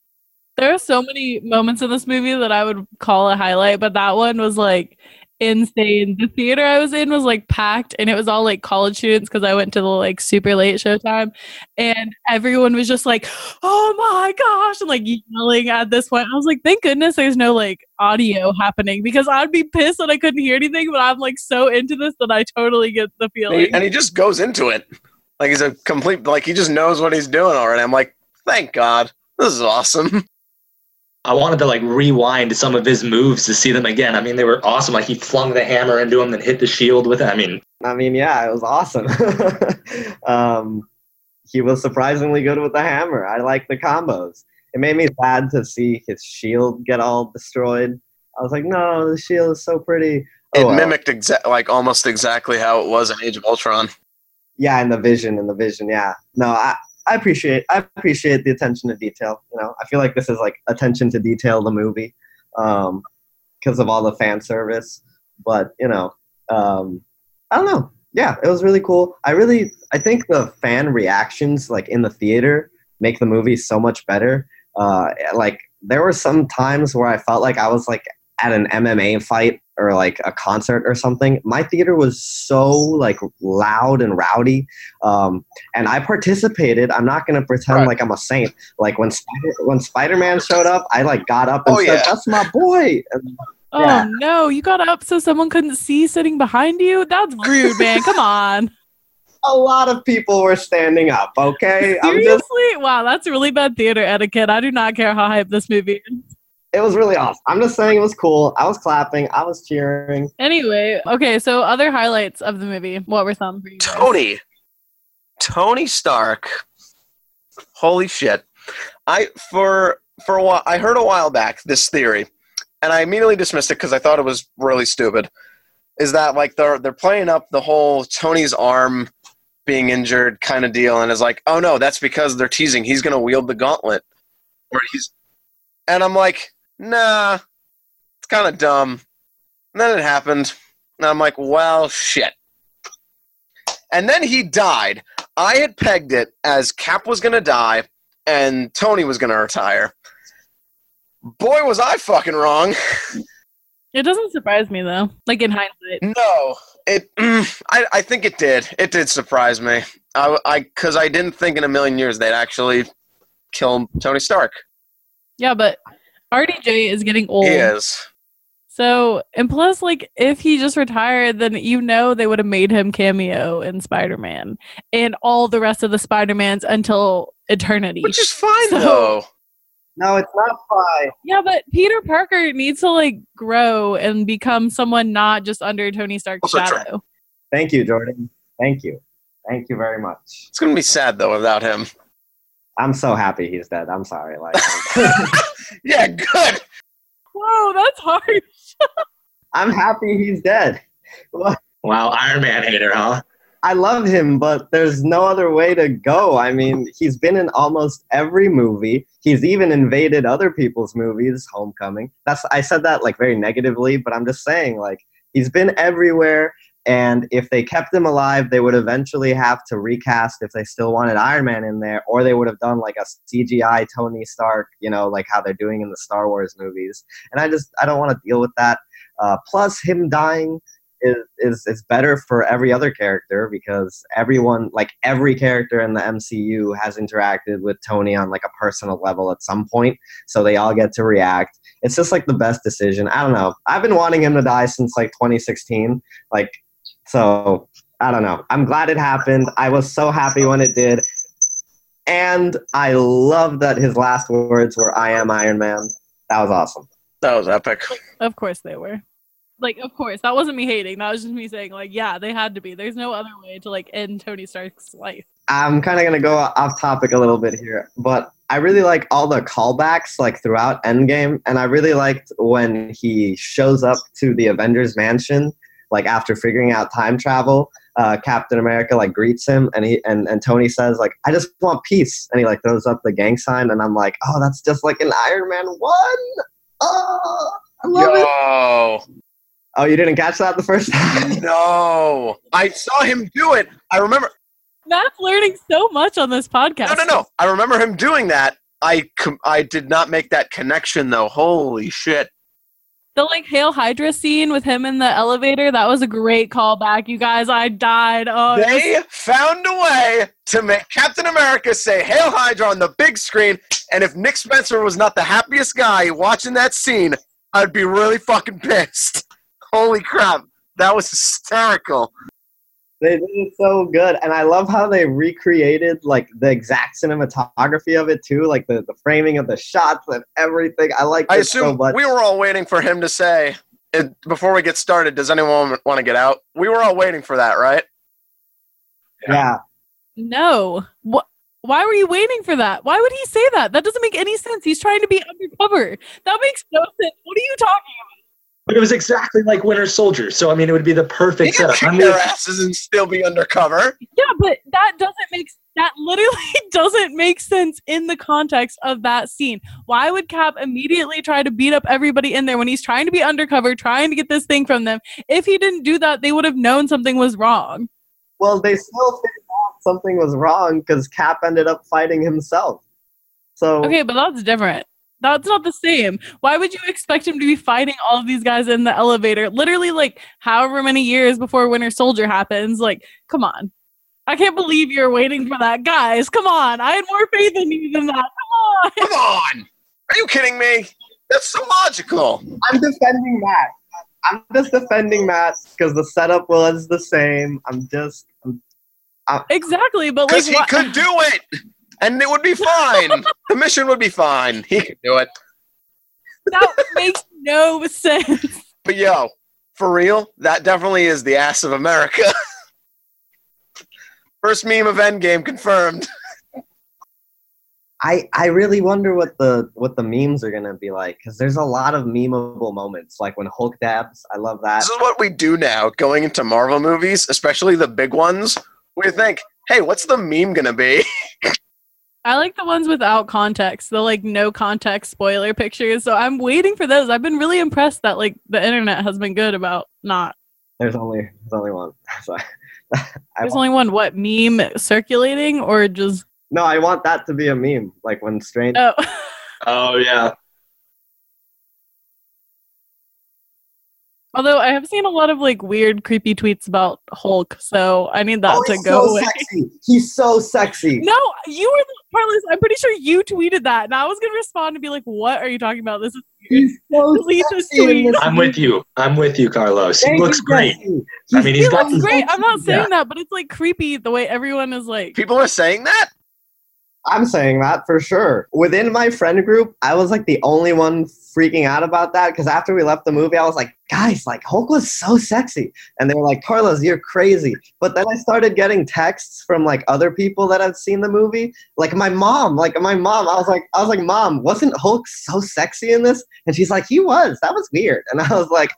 There are so many moments in this movie that I would call a highlight, but that one was like insane. The theater I was in was like packed and it was all like college students because I went to the like super late showtime and everyone was just like, oh my gosh, and like yelling at this point. I was like, thank goodness there's no like audio happening because I'd be pissed that I couldn't hear anything, but I'm like so into this that I totally get the feeling. and he just goes into it. Like he's a complete like he just knows what he's doing already. I'm like, thank God. This is awesome. I wanted to like rewind some of his moves to see them again. I mean, they were awesome. Like he flung the hammer into him, then hit the shield with it. I mean, I mean, yeah, it was awesome. um, he was surprisingly good with the hammer. I like the combos. It made me sad to see his shield get all destroyed. I was like, no, the shield is so pretty. It Oh, well. mimicked exa- like almost exactly how it was in Age of Ultron. yeah, in the vision, in the vision, yeah. No, I, I appreciate I appreciate the attention to detail. You know, I feel like this is like attention to detail the movie, um, because of all the fan service. But you know, um, I don't know. Yeah, it was really cool. I really I think the fan reactions like in the theater make the movie so much better. Uh, like there were some times where I felt like I was like at an MMA fight or like a concert or something. My theater was so like loud and rowdy, um, and I participated. I'm not gonna pretend Right. like I'm a saint. Like when Spider- when Spider Man showed up, I like got up and Oh, said, yeah. "That's my boy." And oh yeah. no, you got up so someone couldn't see sitting behind you? That's rude, man. Come on. a lot of people were standing up. Okay, I'm Seriously? just. Wow, that's really bad theater etiquette. I do not care how hype this movie is. It was really awesome. I'm just saying it was cool. I was clapping. I was cheering. Anyway, okay, so other highlights of the movie. What were some for you? Tony. Tony Stark. Holy shit. I for for a while I heard a while back this theory, and I immediately dismissed it because I thought it was really stupid. Is that like they're they're playing up the whole Tony's arm being injured kind of deal, and is like, oh no, that's because they're teasing he's gonna wield the gauntlet, or he's, and I'm like, nah, it's kind of dumb. And then it happened, and I'm like, well, shit. And then he died. I had pegged it as Cap was going to die and Tony was going to retire. Boy, was I fucking wrong. It doesn't surprise me though. Like in hindsight. No, it. Mm, I, I think it did. It did surprise me. I, I, because I didn't think in a million years they'd actually kill Tony Stark. Yeah, but RDJ is getting old. He is. So, and plus, like, if he just retired, then you know they would have made him cameo in Spider Man and all the rest of the Spider Mans until eternity. Which is fine So- though. No, it's not fine. yeah, but Peter Parker needs to like grow and become someone not just under Tony Stark's Also true. shadow. Thank you, Jordan. Thank you. Thank you very much. It's gonna be sad though without him. I'm so happy he's dead. I'm sorry. Like, Yeah, good. Whoa, that's hard. I'm happy he's dead. wow, Iron Man hater, huh? I love him, but there's no other way to go. I mean, he's been in almost every movie. He's even invaded other people's movies. Homecoming. That's I said that like very negatively, but I'm just saying like he's been everywhere. And if they kept him alive, they would eventually have to recast if they still wanted Iron Man in there, or they would have done like a CGI Tony Stark, you know, like how they're doing in the Star Wars movies. And I just I don't want to deal with that. Uh, plus, him dying is, is is better for every other character because everyone like every character in the MCU has interacted with Tony on like a personal level at some point so they all get to react it's just like the best decision I don't know I've been wanting him to die since like 2016 like so I don't know I'm glad it happened I was so happy when it did and I love that his last words were I am Iron Man that was awesome That was epic. Of course they were. Like, of course. That wasn't me hating. That was just me saying, like, yeah, they had to be. There's no other way to like end Tony Stark's life. I'm kind of gonna go off topic a little bit here, but I really like all the callbacks like throughout Endgame, and I really liked when he shows up to the Avengers mansion, like after figuring out time travel. Uh, Captain America like greets him, and he and, and Tony says like, "I just want peace," and he like throws up the gang sign, and I'm like, "Oh, that's just like an Iron Man one." Oh, I love it. Yo, Oh, you didn't catch that the first time? no, I saw him do it. I remember. Matt's learning so much on this podcast. No, no, no. I remember him doing that. I com- I did not make that connection though. Holy shit! The like Hail Hydra scene with him in the elevator, that was a great callback. You guys, I died. Oh, it was- They found a way to make Captain America say "Hail Hydra" on the big screen, and if Nick Spencer was not the happiest guy watching that scene, I'd be really fucking pissed. Holy crap, that was hysterical. They did it so good, and I love how they recreated like the exact cinematography of it too, like the, the framing of the shots and everything. I like I it so assume much. we were all waiting for him to say. it- Before we get started, does anyone want to get out? We were all waiting for that, right? yeah, no. What? Why were you waiting for that? Why would he say that? That doesn't make any sense. He's trying to be undercover. That makes no sense. What are you talking But it was exactly like Winter Soldier. So I mean, it would be the perfect can setup. kick I'm their asses and still be undercover. Yeah, but that doesn't make that literally doesn't make sense in the context of that scene. Why would Cap immediately try to beat up everybody in there when he's trying to be undercover, trying to get this thing from them? If he didn't do that, they would have known something was wrong. well, they still figured out something was wrong because Cap ended up fighting himself. So Okay, but that's different. That's not the same. Why would you expect him to be fighting all of these guys in the elevator? Literally, like however many years before Winter Soldier happens. Like, come on. I can't believe you're waiting for that, guys. Come on. I had more faith in you than that. Come on. Come on, are you kidding me? That's so logical. I'm defending Matt. I'm just defending Matt because the setup was the same. I'm just I'm, Exactly, but like, Because he why- could do it, and it would be fine. the mission would be fine. He could do it. that makes no sense. But yo, for real, that definitely is the ass of America. First meme of Endgame confirmed. I I really wonder what the what the memes are gonna be like because there's a lot of memeable moments like when Hulk dabs. I love that. This is what we do now, going into Marvel movies, especially the big ones. We think, hey, what's the meme gonna be? I like the ones without context, the like no context spoiler pictures. So I'm waiting for those. I've been really impressed that like the internet has been good about not. There's only there's only one. So I There's only one what meme circulating or just no, I want that to be a meme. Like when Strange. oh Oh yeah. Although I have seen a lot of like weird, creepy tweets about Hulk, so I need that oh, to go so away. sexy. He's so sexy. No, you were the Carlos. I'm pretty sure you tweeted that, and I was gonna respond and be like, "What are you talking about? This is weird." He's so Delete this sexy tweet. I'm with you. I'm with you, Carlos. He Thank you, looks great. Jesse. I mean, he's He got looks great. I'm not saying Yeah. that, but it's like creepy the way everyone is like. People are saying that? I'm saying that for sure. Within my friend group, I was like the only one freaking out about that because after we left the movie, I was like, guys, like Hulk was so sexy. And they were like, Carlos, you're crazy. But then I started getting texts from like other people that had seen the movie. Like my mom, like my mom, I was like, I was like, Mom, wasn't Hulk so sexy in this? And she's like, He was. That was weird. And I was like,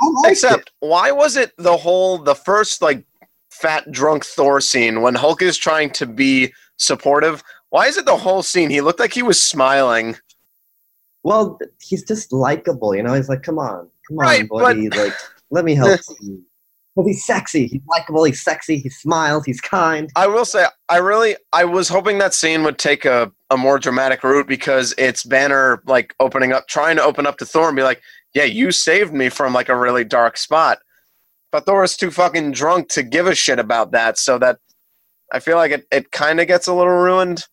I liked it. Except, why was it the whole, the first, like, fat drunk Thor scene when Hulk is trying to be supportive? Why is it the whole scene? He looked like he was smiling. Well, he's just likable, you know. He's like, "Come on, come on, Right, but- buddy, like, let me help you." But he's sexy. He's likable. He's sexy. He smiles. He's kind. I will say, I really, I was hoping that scene would take a, a more dramatic route because it's Banner like opening up, trying to open up to Thor and be like, "Yeah, you saved me from like a really dark spot," but Thor is too fucking drunk to give a shit about that. So that I feel like it, it kind of gets a little ruined,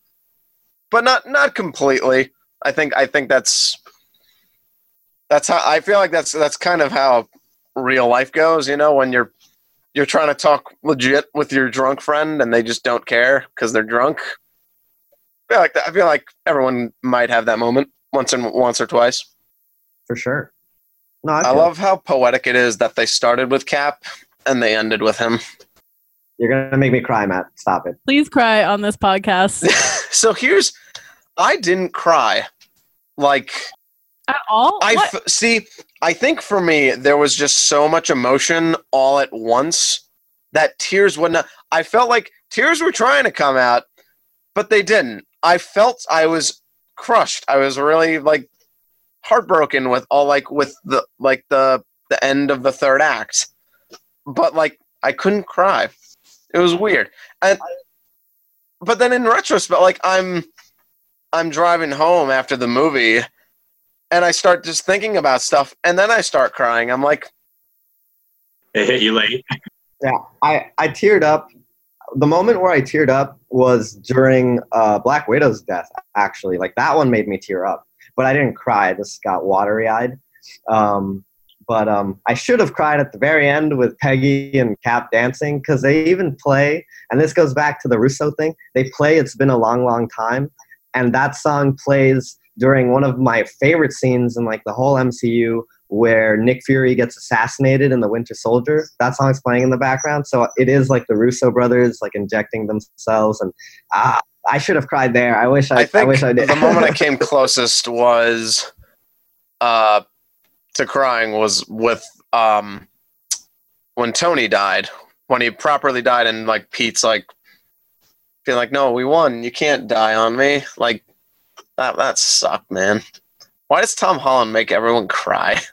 but not not completely. I think I think that's that's how I feel like that's that's kind of how real life goes. You know, when you're you're trying to talk legit with your drunk friend and they just don't care because they're drunk. I feel like that, I feel like everyone might have that moment once and once or twice. For sure. No, I feel- love how poetic it is that they started with Cap and they ended with him. You're gonna make me cry, Matt. Stop it. Please cry on this podcast so here's, I didn't cry. Like at all. I see. I think for me there was just so much emotion all at once that tears would not. I felt like tears were trying to come out, but they didn't. I felt I was crushed. I was really like heartbroken with all like with the like the the end of the third act, but like I couldn't cry. It was weird. And but then in retrospect, like I'm I'm driving home after the movie and I start just thinking about stuff and then I start crying. I'm like, It hit you late. Yeah, I I teared up. The moment where I teared up was during uh, Black Widow's death. Actually, like that one made me tear up, but I didn't cry. I just got watery eyed. Um, but um, I should have cried at the very end with Peggy and Cap dancing because they even play, and this goes back to the Russo thing. They play "It's Been a Long, Long Time," and that song plays during one of my favorite scenes in like the whole MCU, where Nick Fury gets assassinated in the Winter Soldier. That song's playing in the background, so it is like the Russo brothers like injecting themselves, and ah, I should have cried there. I wish I, I think wish I did. the moment I came closest was uh to crying was with um when Tony died. When he properly died and like Pete's like being like, No, we won, you can't die on me. Like that that sucked, man. Why does Tom Holland make everyone cry?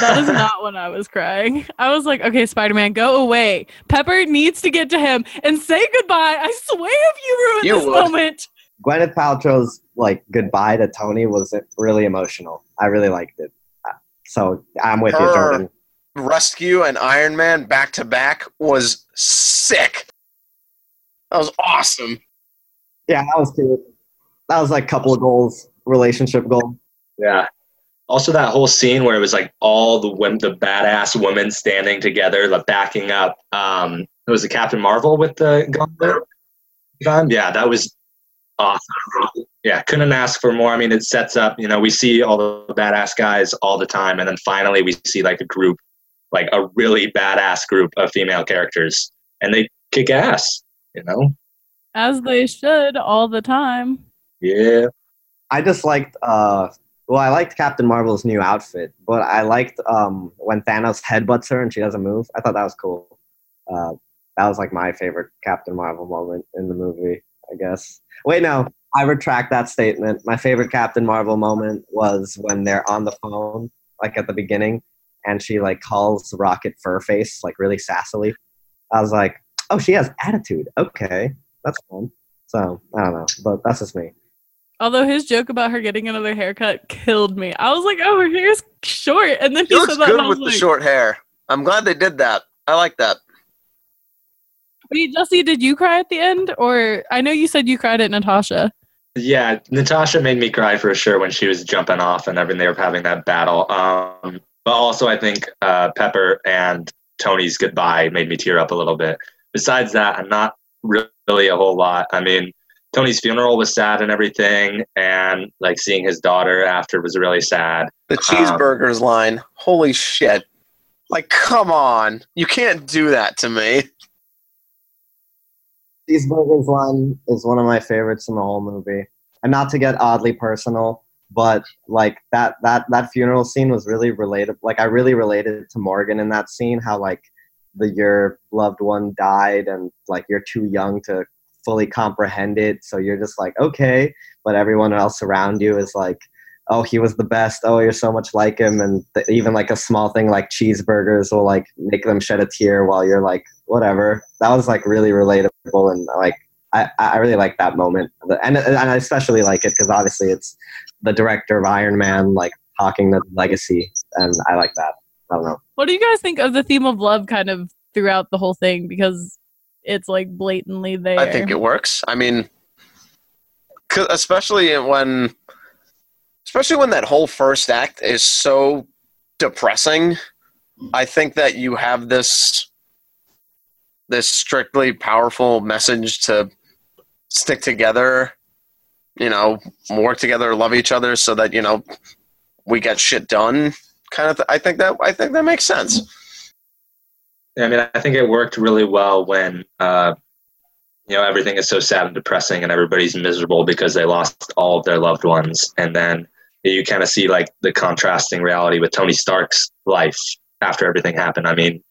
That is not when I was crying. I was like, okay, Spider Man, go away. Pepper needs to get to him and say goodbye. I swear if you ruin You this would. moment. Gwyneth Paltrow's like goodbye to Tony was really emotional. I really liked it. Uh, So I'm with you, Jordan. Rescue and Iron Man back to back was sick. That was awesome. Yeah, that was cute. That was like couple of goals, relationship goal. Yeah. Also, that whole scene where it was like all the women, the badass women standing together, like backing up. Um, it was the Captain Marvel with the gauntlet gun. Yeah, that was awesome. Yeah, couldn't ask for more. I mean, it sets up. You know, we see all the badass guys all the time, and then finally we see like a group, like a really badass group of female characters, and they kick ass. You know. As they should all the time. Yeah. I just liked uh well, I liked Captain Marvel's new outfit, but I liked um when Thanos headbutts her and she doesn't move. I thought that was cool. Uh that was like my favorite Captain Marvel moment in the movie, I guess. Wait, no, I retract that statement. My favorite Captain Marvel moment was when they're on the phone, like at the beginning, and she like calls Rocket Furface, like really sassily. I was like, oh, she has attitude. Okay, that's fun. So I don't know, but that's just me. Although his joke about her getting another haircut killed me. I was like, oh, her hair's short. And then he, He looks said that. and good I with was the short hair. I'm glad they did that. I like that. Wait, Jesse, did you cry at the end? Or I know you said you cried at Natasha. Yeah, Natasha made me cry for sure when she was jumping off and everything. They were having that battle. Um, but also, I think uh, Pepper and Tony's goodbye made me tear up a little bit. Besides that, I'm not really a whole lot. I mean, Tony's funeral was sad and everything, and like seeing his daughter after was really sad. The Um, cheeseburgers line. Holy shit. Like, come on. You can't do that to me. Cheeseburgers line is one of my favorites in the whole movie. And not to get oddly personal, but like that that that funeral scene was really related. Like I really related to Morgan in that scene. How like the your loved one died, and like you're too young to fully comprehend it. So you're just like okay, but everyone else around you is like, oh, he was the best. Oh, you're so much like him. And th- even like a small thing like cheeseburgers will like make them shed a tear while you're like whatever. That was like really relatable and like I, I really like that moment, and and I especially like it because obviously it's the director of Iron Man like talking the legacy, and I like that. I don't know. What do you guys think of the theme of love kind of throughout the whole thing? Because it's like blatantly there. I think it works. I mean, 'cause- especially when, especially when that whole first act is so depressing. I think that you have this, this strictly powerful message to stick together, you know, work together, love each other, so that you know we get shit done. Kind of. Th- I think that I think that makes sense. I mean, I think it worked really well when uh, you know everything is so sad and depressing, and everybody's miserable because they lost all of their loved ones, and then you kind of see like the contrasting reality with Tony Stark's life after everything happened. I mean,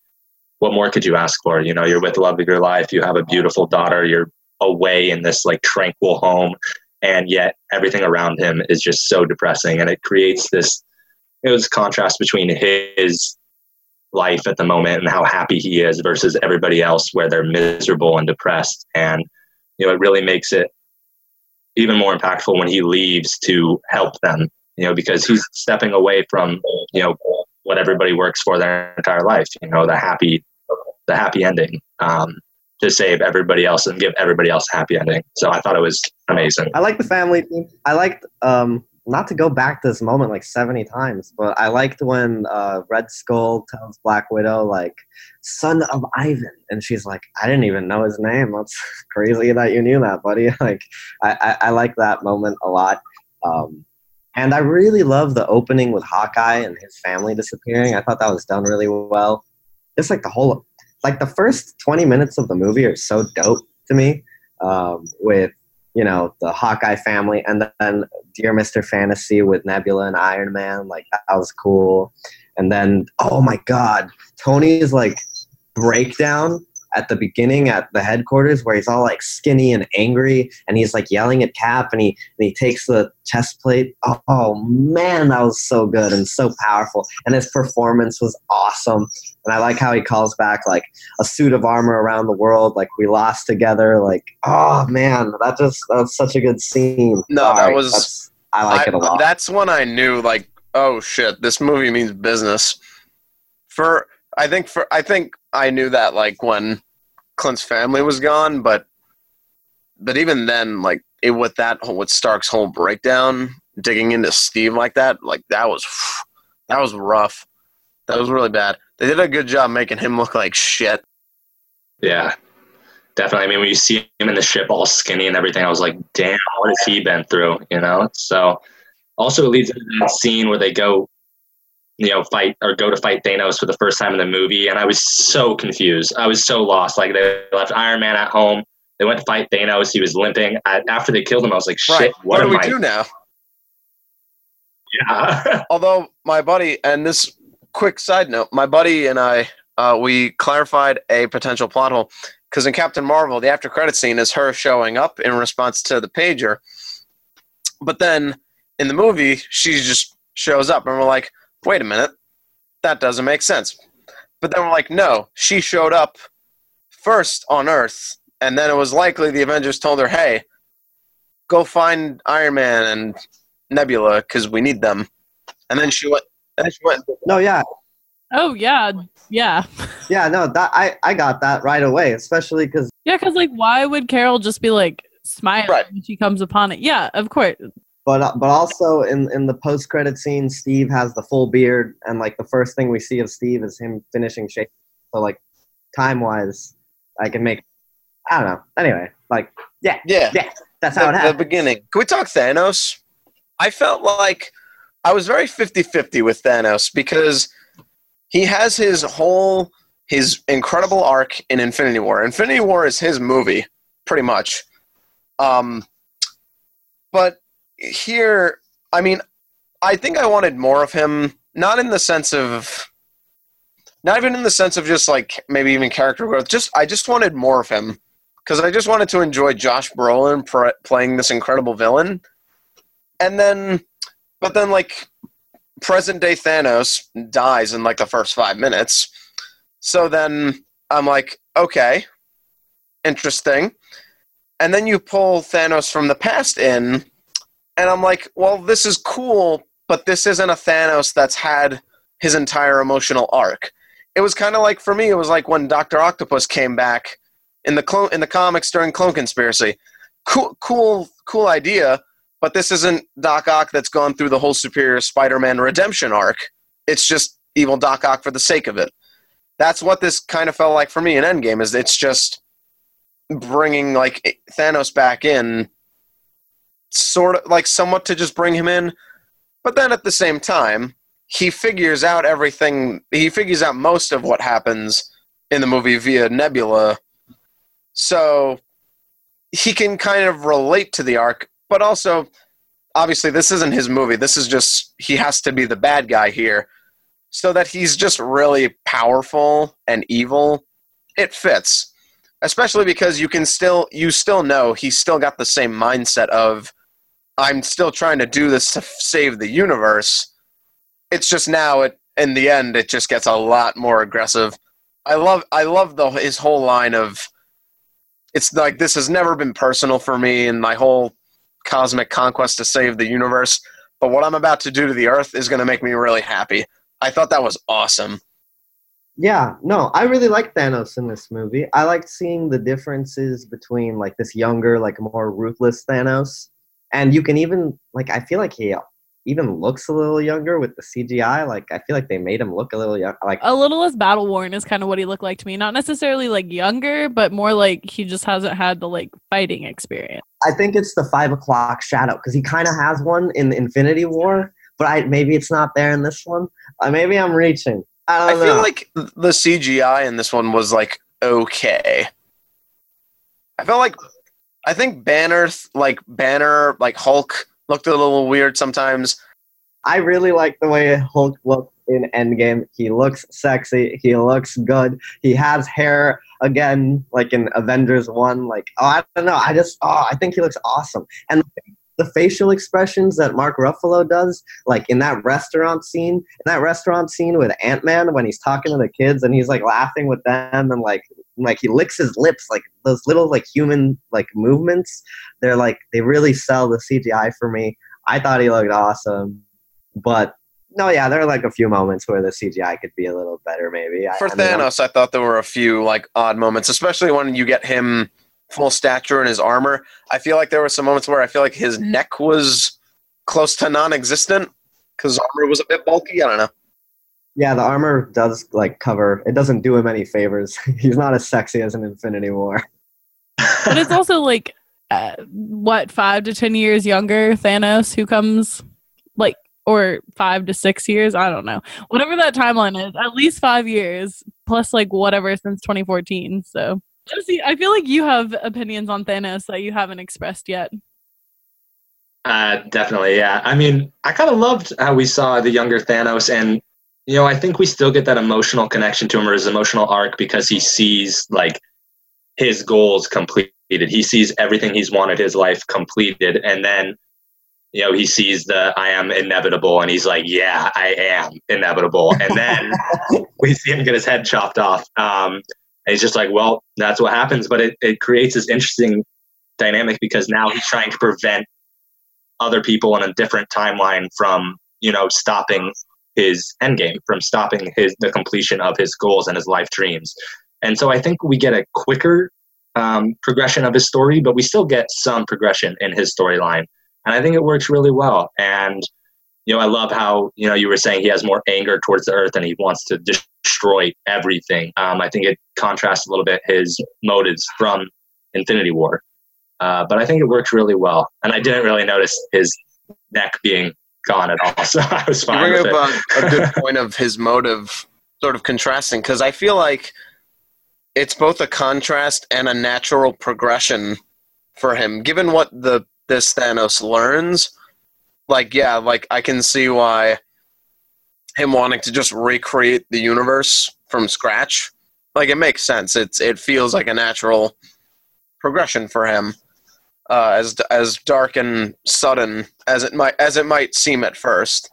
what more could you ask for? You know, you're with the love of your life, you have a beautiful daughter, you're away in this like tranquil home, and yet everything around him is just so depressing, and it creates this. It was contrast between his life at the moment and how happy he is versus everybody else where they're miserable and depressed and you know it really makes it even more impactful when he leaves to help them you know because he's stepping away from you know what everybody works for their entire life you know the happy the happy ending um, to save everybody else and give everybody else a happy ending so i thought it was amazing I like the family. I liked um not to go back to this moment like 70 times, but I liked when uh, Red Skull tells Black Widow like son of Ivan and she's like, I didn't even know his name. That's crazy that you knew that, buddy. Like I, I, I like that moment a lot. Um, and I really love the opening with Hawkeye and his family disappearing. I thought that was done really well. Just like the whole like the first 20 minutes of the movie are so dope to me. Um, with you know the Hawkeye family, and then Dear Mister Fantasy with Nebula and Iron Man. Like that was cool. And then oh my god, Tony's like breakdown at the beginning at the headquarters where he's all like skinny and angry and he's like yelling at Cap and he and he takes the chest plate. Oh, oh, man, that was so good and so powerful. And his performance was awesome. And I like how he calls back like a suit of armor around the world, like we lost together. Like, oh man, that just that was such a good scene. No, All that right, was- I like it a lot. That's when I knew, like, oh shit, this movie means business. For I think for I think I knew that like when Clint's family was gone, but but even then, like it with that with Stark's whole breakdown, digging into Steve like that, like that was that was rough. That was really bad. They did a good job making him look like shit. Yeah, definitely. I mean, when you see him in the ship all skinny and everything, I was like, damn, what has he been through? You know? So also it leads into that scene where they go, you know, fight or go to fight Thanos for the first time in the movie. And I was so confused. I was so lost. Like they left Iron Man at home. They went to fight Thanos. He was limping. I, after they killed him, I was like, shit, right. what, What, do we I? do now? Yeah. Although my buddy, and this quick side note, my buddy and I, uh, we clarified a potential plot hole because in Captain Marvel, the after credit scene is her showing up in response to the pager, but then in the movie she just shows up, and we're like, wait a minute, that doesn't make sense. But then we're like, no, she showed up first on Earth, and then it was likely the Avengers told her, hey, go find Iron Man and Nebula because we need them. And then she went. And then she went. no, yeah, Oh yeah, yeah, yeah, no, that I I got that right away, especially because yeah. Because like, why would Carol just be like smiling Right. when she comes upon it? Yeah, of course. But but also in in the post credit scene, Steve has the full beard, and like the first thing we see of Steve is him finishing shape. So like time wise, I can make. I don't know. Anyway, like yeah, Yeah. yeah, that's how the, it the beginning. Can we talk Thanos? I felt like I was very 50-50 with Thanos because he has his whole his incredible arc in Infinity War. Infinity War is his movie, pretty much. Um, but here, I mean, I think I wanted more of him. Not in the sense of, not even in the sense of just like maybe even character growth. Just I just wanted more of him because I just wanted to enjoy Josh Brolin pr- playing this incredible villain, and then, but then like present day Thanos dies in like the first five minutes, so then I'm like, okay, interesting, and then you pull Thanos from the past in, and I'm like, well, this is cool, but this isn't a Thanos that's had his entire emotional arc. It was kind of like for me, it was like when Doctor Octopus came back in the clone in the comics during Clone Conspiracy. Cool, cool, cool idea. But this isn't Doc Ock that's gone through the whole Superior Spider-Man redemption arc. It's just evil Doc Ock for the sake of it. That's what this kind of felt like for me in Endgame. Is it's just bringing like Thanos back in, sort of like somewhat to just bring him in, but then at the same time he figures out everything. He figures out most of what happens in the movie via Nebula. So he can kind of relate to the arc, but also obviously this isn't his movie. This is just he has to be the bad guy here. So that he's just really powerful and evil. It fits. Especially because you can still you still know he's still got the same mindset of I'm still trying to do this to save the universe. It's just now it in the end it just gets a lot more aggressive. I love I love the his whole line of it's like this has never been personal for me and my whole cosmic conquest to save the universe, but what I'm about to do to the earth is going to make me really happy. I thought that was awesome. Yeah, no, I really like Thanos in this movie. I liked seeing the differences between like this younger, like more ruthless Thanos, and you can even like I feel like he even looks a little younger with the CGI. Like I feel like they made him look a little young. Like a little less battle worn is kind of what he looked like to me. Not necessarily like younger, but more like he just hasn't had the like fighting experience. I think it's the five o'clock shadow because he kind of has one in Infinity War, but I maybe it's not there in this one. Uh, maybe I'm reaching. I, don't I feel like the CGI in this one was like okay. I felt like I think Banner, like Banner, like Hulk looked a little weird sometimes. I really like the way Hulk looked in Endgame. He looks sexy. He looks good. He has hair again, like in Avengers One. Like oh, I don't know. I just oh, I think he looks awesome. And the facial expressions that Mark Ruffalo does, like in that restaurant scene, in that restaurant scene with Ant Man when he's talking to the kids and he's like laughing with them and like like he licks his lips, like those little like human like movements. They're like they really sell the CGI for me. I thought he looked awesome, but no, yeah, there are like a few moments where the CGI could be a little better, maybe. For I, Thanos, I, mean, I thought there were a few like odd moments, especially when you get him full stature in his armor. I feel like there were some moments where I feel like his neck was close to non-existent because armor was a bit bulky. I don't know. Yeah, the armor does like cover. It doesn't do him any favors. He's not as sexy as an Infinity War. but it's also like uh, what five to ten years younger Thanos, who comes like or five to six years. I don't know. Whatever that timeline is, at least five years plus like whatever since 2014. So Josie, I feel like you have opinions on Thanos that you haven't expressed yet. Uh, definitely, yeah. I mean, I kind of loved how we saw the younger Thanos, and you know, I think we still get that emotional connection to him or his emotional arc because he sees like his goals completed. He sees everything he's wanted his life completed, and then you know he sees the I am inevitable, and he's like, yeah, I am inevitable, and then we see him get his head chopped off. Um, and he's just like, well, that's what happens. But it, it creates this interesting dynamic because now he's trying to prevent other people in a different timeline from, you know, stopping his endgame, from stopping his the completion of his goals and his life dreams. And so I think we get a quicker um, progression of his story, but we still get some progression in his storyline. And I think it works really well. And you know, I love how you know you were saying he has more anger towards the earth and he wants to destroy everything. Um, I think it contrasts a little bit his motives from Infinity War, uh, but I think it works really well. And I didn't really notice his neck being gone at all, so I was fine. You bring up a, a good point of his motive, sort of contrasting, because I feel like it's both a contrast and a natural progression for him, given what the this Thanos learns like yeah, like I can see why him wanting to just recreate the universe from scratch. Like it makes sense. It's it feels like a natural progression for him. Uh, as as dark and sudden as it might as it might seem at first.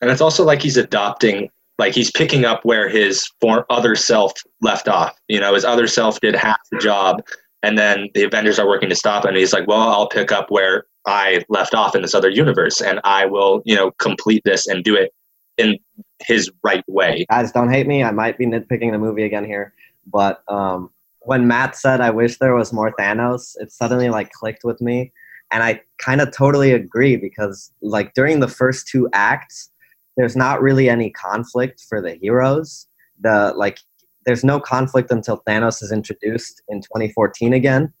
And it's also like he's adopting, like he's picking up where his for other self left off. You know, his other self did half the job, and then the Avengers are working to stop him. And he's like, "Well, I'll pick up where I left off in this other universe, and I will, you know, complete this and do it in his right way. Guys, don't hate me. I might be nitpicking the movie again here, but um, when Matt said, "I wish there was more Thanos," it suddenly like clicked with me, and I kind of totally agree because like during the first two acts, there's not really any conflict for the heroes. The like, there's no conflict until Thanos is introduced in 2014 again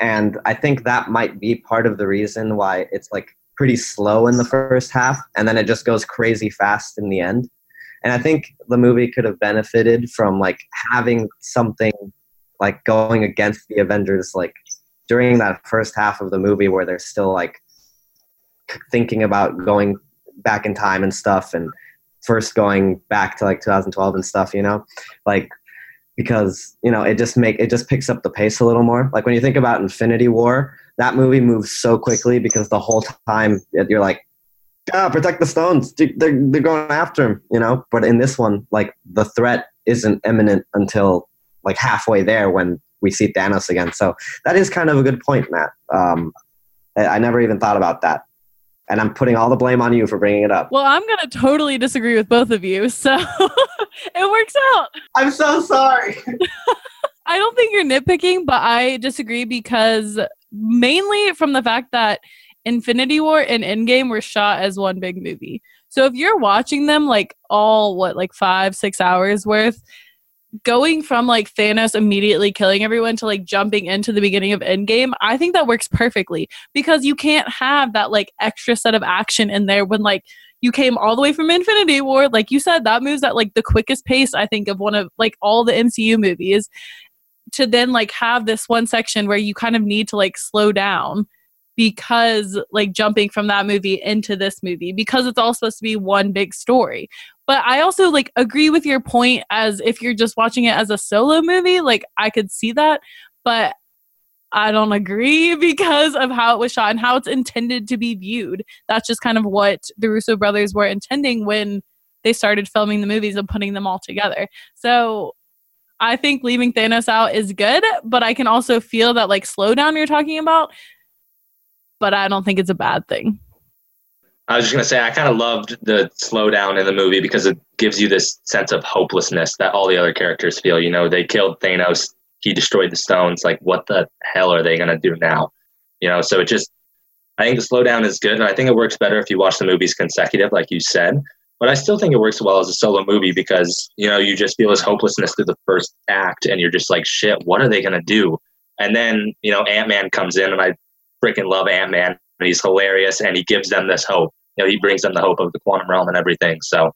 and I think that might be part of the reason why it's like pretty slow in the first half and then it just goes crazy fast in the end. And I think the movie could have benefited from like having something like going against the Avengers like during that first half of the movie where they're still like thinking about going back in time and stuff and first going back to like 2012 and stuff, you know? Like because, you know, it just make it just picks up the pace a little more. Like when you think about Infinity War, that movie moves so quickly because the whole time you're like ah, protect the stones. They're, they're going after him, you know? But in this one, like the threat isn't imminent until like halfway there when we see Thanos again. So that is kind of a good point, Matt. Um, I, I never even thought about that and I'm putting all the blame on you for bringing it up. Well, I'm going to totally disagree with both of you. So it works out. I'm so sorry. I don't think you're nitpicking, but I disagree because mainly from the fact that Infinity War and Endgame were shot as one big movie. So if you're watching them like all what like 5 6 hours worth, going from like Thanos immediately killing everyone to like jumping into the beginning of Endgame, I think that works perfectly because you can't have that like extra set of action in there when like you came all the way from Infinity War. Like you said, that moves at like the quickest pace, I think, of one of like all the MCU movies to then like have this one section where you kind of need to like slow down because like jumping from that movie into this movie because it's all supposed to be one big story. But I also like agree with your point as if you're just watching it as a solo movie, like I could see that, but I don't agree because of how it was shot and how it's intended to be viewed. That's just kind of what the Russo brothers were intending when they started filming the movies and putting them all together. So I think leaving Thanos out is good, but I can also feel that like slowdown you're talking about but I don't think it's a bad thing. I was just gonna say I kind of loved the slowdown in the movie because it gives you this sense of hopelessness that all the other characters feel. You know, they killed Thanos, he destroyed the stones. Like, what the hell are they gonna do now? You know, so it just I think the slowdown is good, and I think it works better if you watch the movies consecutive, like you said. But I still think it works well as a solo movie because you know you just feel this hopelessness through the first act, and you're just like, shit, what are they gonna do? And then you know Ant Man comes in, and I freaking love Ant Man. He's hilarious, and he gives them this hope. You know, he brings them the hope of the quantum realm and everything. So,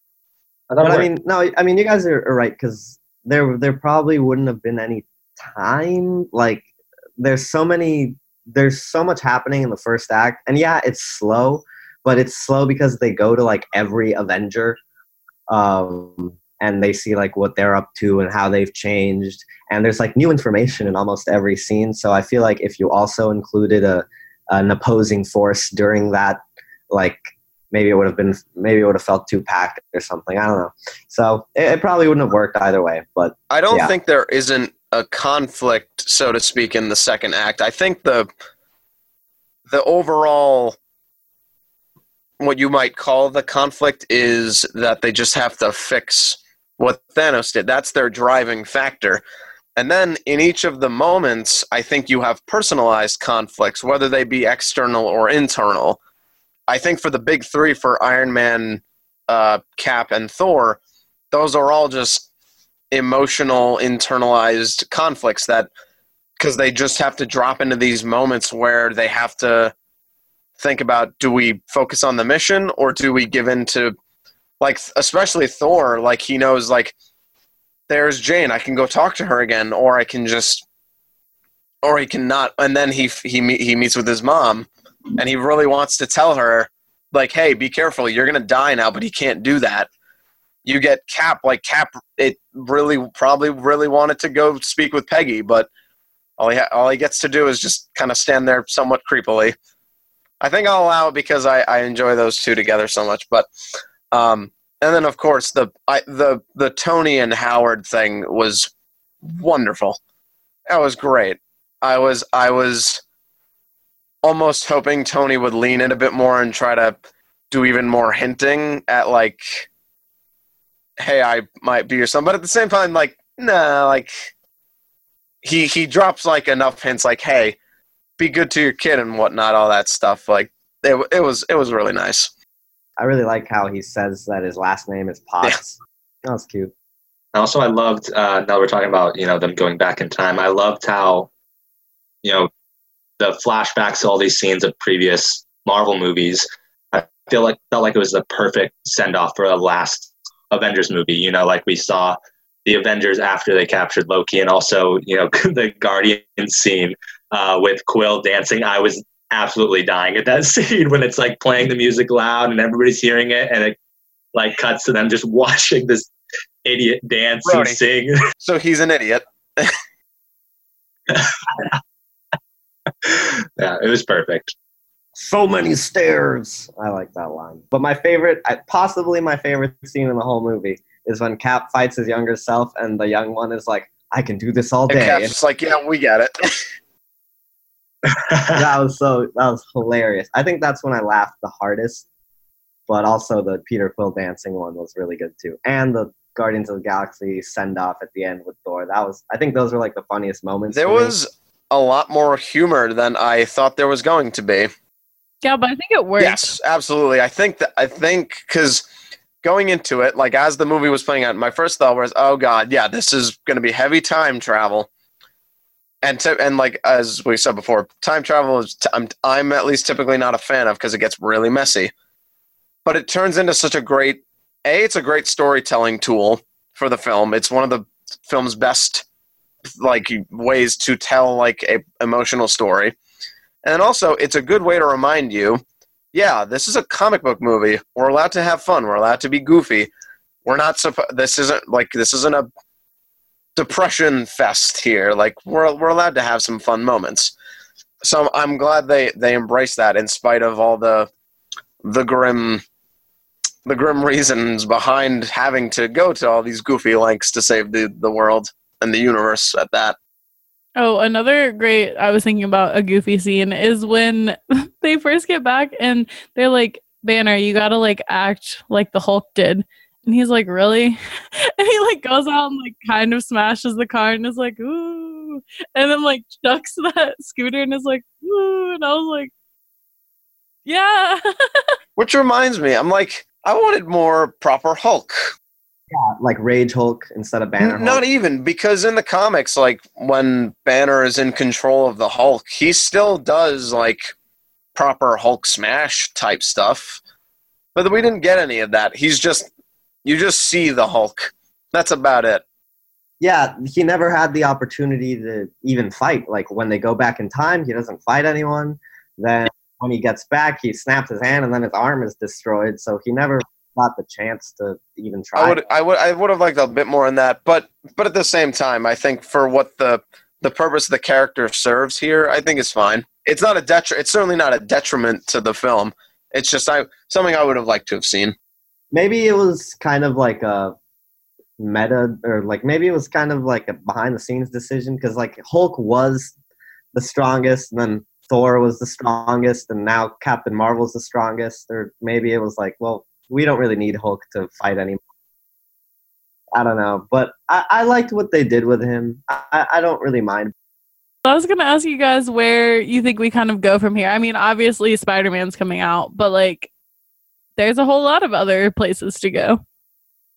I but I mean, no, I mean, you guys are, are right because there there probably wouldn't have been any time. Like, there's so many, there's so much happening in the first act, and yeah, it's slow, but it's slow because they go to like every Avenger. Um, and they see like what they're up to and how they've changed and there's like new information in almost every scene so i feel like if you also included a an opposing force during that like maybe it would have been maybe it would have felt too packed or something i don't know so it, it probably wouldn't have worked either way but i don't yeah. think there isn't a conflict so to speak in the second act i think the the overall what you might call the conflict is that they just have to fix what Thanos did. That's their driving factor. And then in each of the moments, I think you have personalized conflicts, whether they be external or internal. I think for the big three, for Iron Man, uh, Cap, and Thor, those are all just emotional, internalized conflicts that, because they just have to drop into these moments where they have to think about do we focus on the mission or do we give in to like especially Thor, like he knows like there's Jane, I can go talk to her again, or I can just, or he cannot. And then he he he meets with his mom, and he really wants to tell her like, hey, be careful, you're gonna die now, but he can't do that. You get Cap, like Cap, it really probably really wanted to go speak with Peggy, but all he ha- all he gets to do is just kind of stand there somewhat creepily. I think I'll allow it because I, I enjoy those two together so much. But um, and then of course the I, the the Tony and Howard thing was wonderful. That was great. I was I was almost hoping Tony would lean in a bit more and try to do even more hinting at like hey I might be your son but at the same time like nah like he he drops like enough hints like hey be good to your kid and whatnot all that stuff like it, it was it was really nice I really like how he says that his last name is Potts. Yeah. was cute. Also, I loved. Uh, now we're talking about you know them going back in time. I loved how, you know, the flashbacks to all these scenes of previous Marvel movies. I feel like felt like it was the perfect send off for the last Avengers movie. You know, like we saw the Avengers after they captured Loki, and also you know the Guardian scene uh, with Quill dancing. I was absolutely dying at that scene when it's like playing the music loud and everybody's hearing it, and it like cuts to them just watching this idiot dance Brody. and sing. So he's an idiot. yeah, it was perfect. So many stairs. I like that line. But my favorite, possibly my favorite scene in the whole movie, is when Cap fights his younger self, and the young one is like, "I can do this all And day." Cap's just like, yeah, we get it. that was so that was hilarious. I think that's when I laughed the hardest. But also the Peter Quill dancing one was really good too, and the Guardians of the Galaxy send off at the end with Thor. That was I think those were like the funniest moments. There for me. was a lot more humor than I thought there was going to be. Yeah, but I think it worked. Yes, absolutely. I think that I think because going into it, like as the movie was playing out, my first thought was, "Oh God, yeah, this is going to be heavy time travel." And to, and like as we said before, time travel is t- I'm I'm at least typically not a fan of because it gets really messy. But it turns into such a great a. It's a great storytelling tool for the film. It's one of the film's best like ways to tell like a emotional story. And also, it's a good way to remind you yeah, this is a comic book movie. We're allowed to have fun. We're allowed to be goofy. We're not supposed. This isn't like this isn't a depression fest here. Like we're we're allowed to have some fun moments. So I'm glad they they embrace that in spite of all the the grim the grim reasons behind having to go to all these goofy lengths to save the the world and the universe at that. Oh, another great I was thinking about a goofy scene is when they first get back and they're like, Banner, you gotta like act like the Hulk did. And he's like, Really? And he like goes out and like kind of smashes the car and is like, ooh. And then like chucks that scooter and is like, ooh. And I was like, Yeah. Which reminds me, I'm like, I wanted more proper Hulk. Like Rage Hulk instead of Banner. N- Not even because in the comics, like when Banner is in control of the Hulk, he still does like proper Hulk smash type stuff. But we didn't get any of that. He's just you just see the Hulk. That's about it. yeah, he never had the opportunity to even fight. Like when they go back in time, he doesn't fight anyone. Then when he gets back, he snaps his hand and then his arm is destroyed. So he never got the chance to even try. I would I would I would have liked a bit more in that, but but at the same time, I think for what the the purpose the character serves here, I think is fine. It's not a detri- It's certainly not a detriment to the film. It's just I something I would have liked to have seen. maybe it was kind of like a meta, or like maybe it was kind of like a behind the scenes decision because like Hulk was the strongest, and then Thor was the strongest, and now Captain Marvel's the strongest. Or maybe it was like, well, we don't really need Hulk to fight anymore. I don't know, but I, I liked what they did with him. I, I don't really mind. I was gonna ask you guys where you think we kind of go from here. I mean, obviously Spider Man's coming out, but like there's a whole lot of other places to go.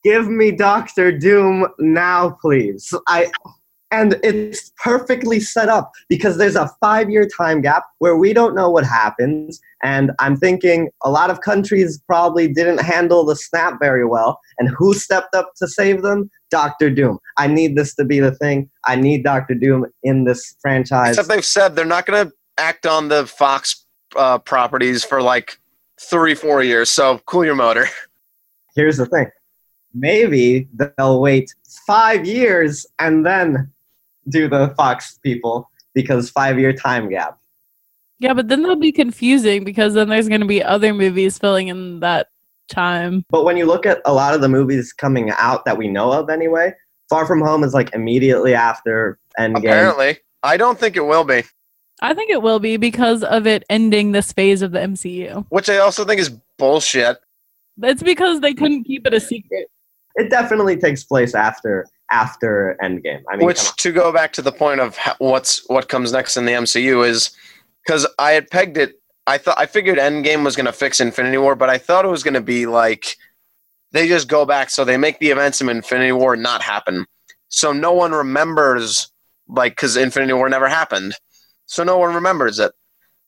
Give me Doctor Doom now, please. I and it's perfectly set up because there's a five year time gap where we don't know what happens. And I'm thinking a lot of countries probably didn't handle the snap very well. And who stepped up to save them? Doctor Doom. I need this to be the thing. I need Doctor Doom in this franchise. Except they've said they're not going to act on the Fox uh, properties for like three, four years. So cool your motor. Here's the thing maybe they'll wait five years and then do the Fox people because five year time gap. Yeah, but then they'll be confusing because then there's gonna be other movies filling in that time. But when you look at a lot of the movies coming out that we know of anyway, Far From Home is like immediately after Endgame. Apparently, I don't think it will be, I think it will be because of it ending this phase of the MCU. which I also think is bullshit. It's because they couldn't keep it a secret. It definitely takes place after after Endgame. I mean, Which, to go back to the point of what's what comes next in the MCU is because I had pegged it. I thought I figured Endgame was going to fix Infinity War, but I thought it was going to be like they just go back, so they make the events of Infinity War not happen, so no one remembers like because Infinity War never happened, so no one remembers it,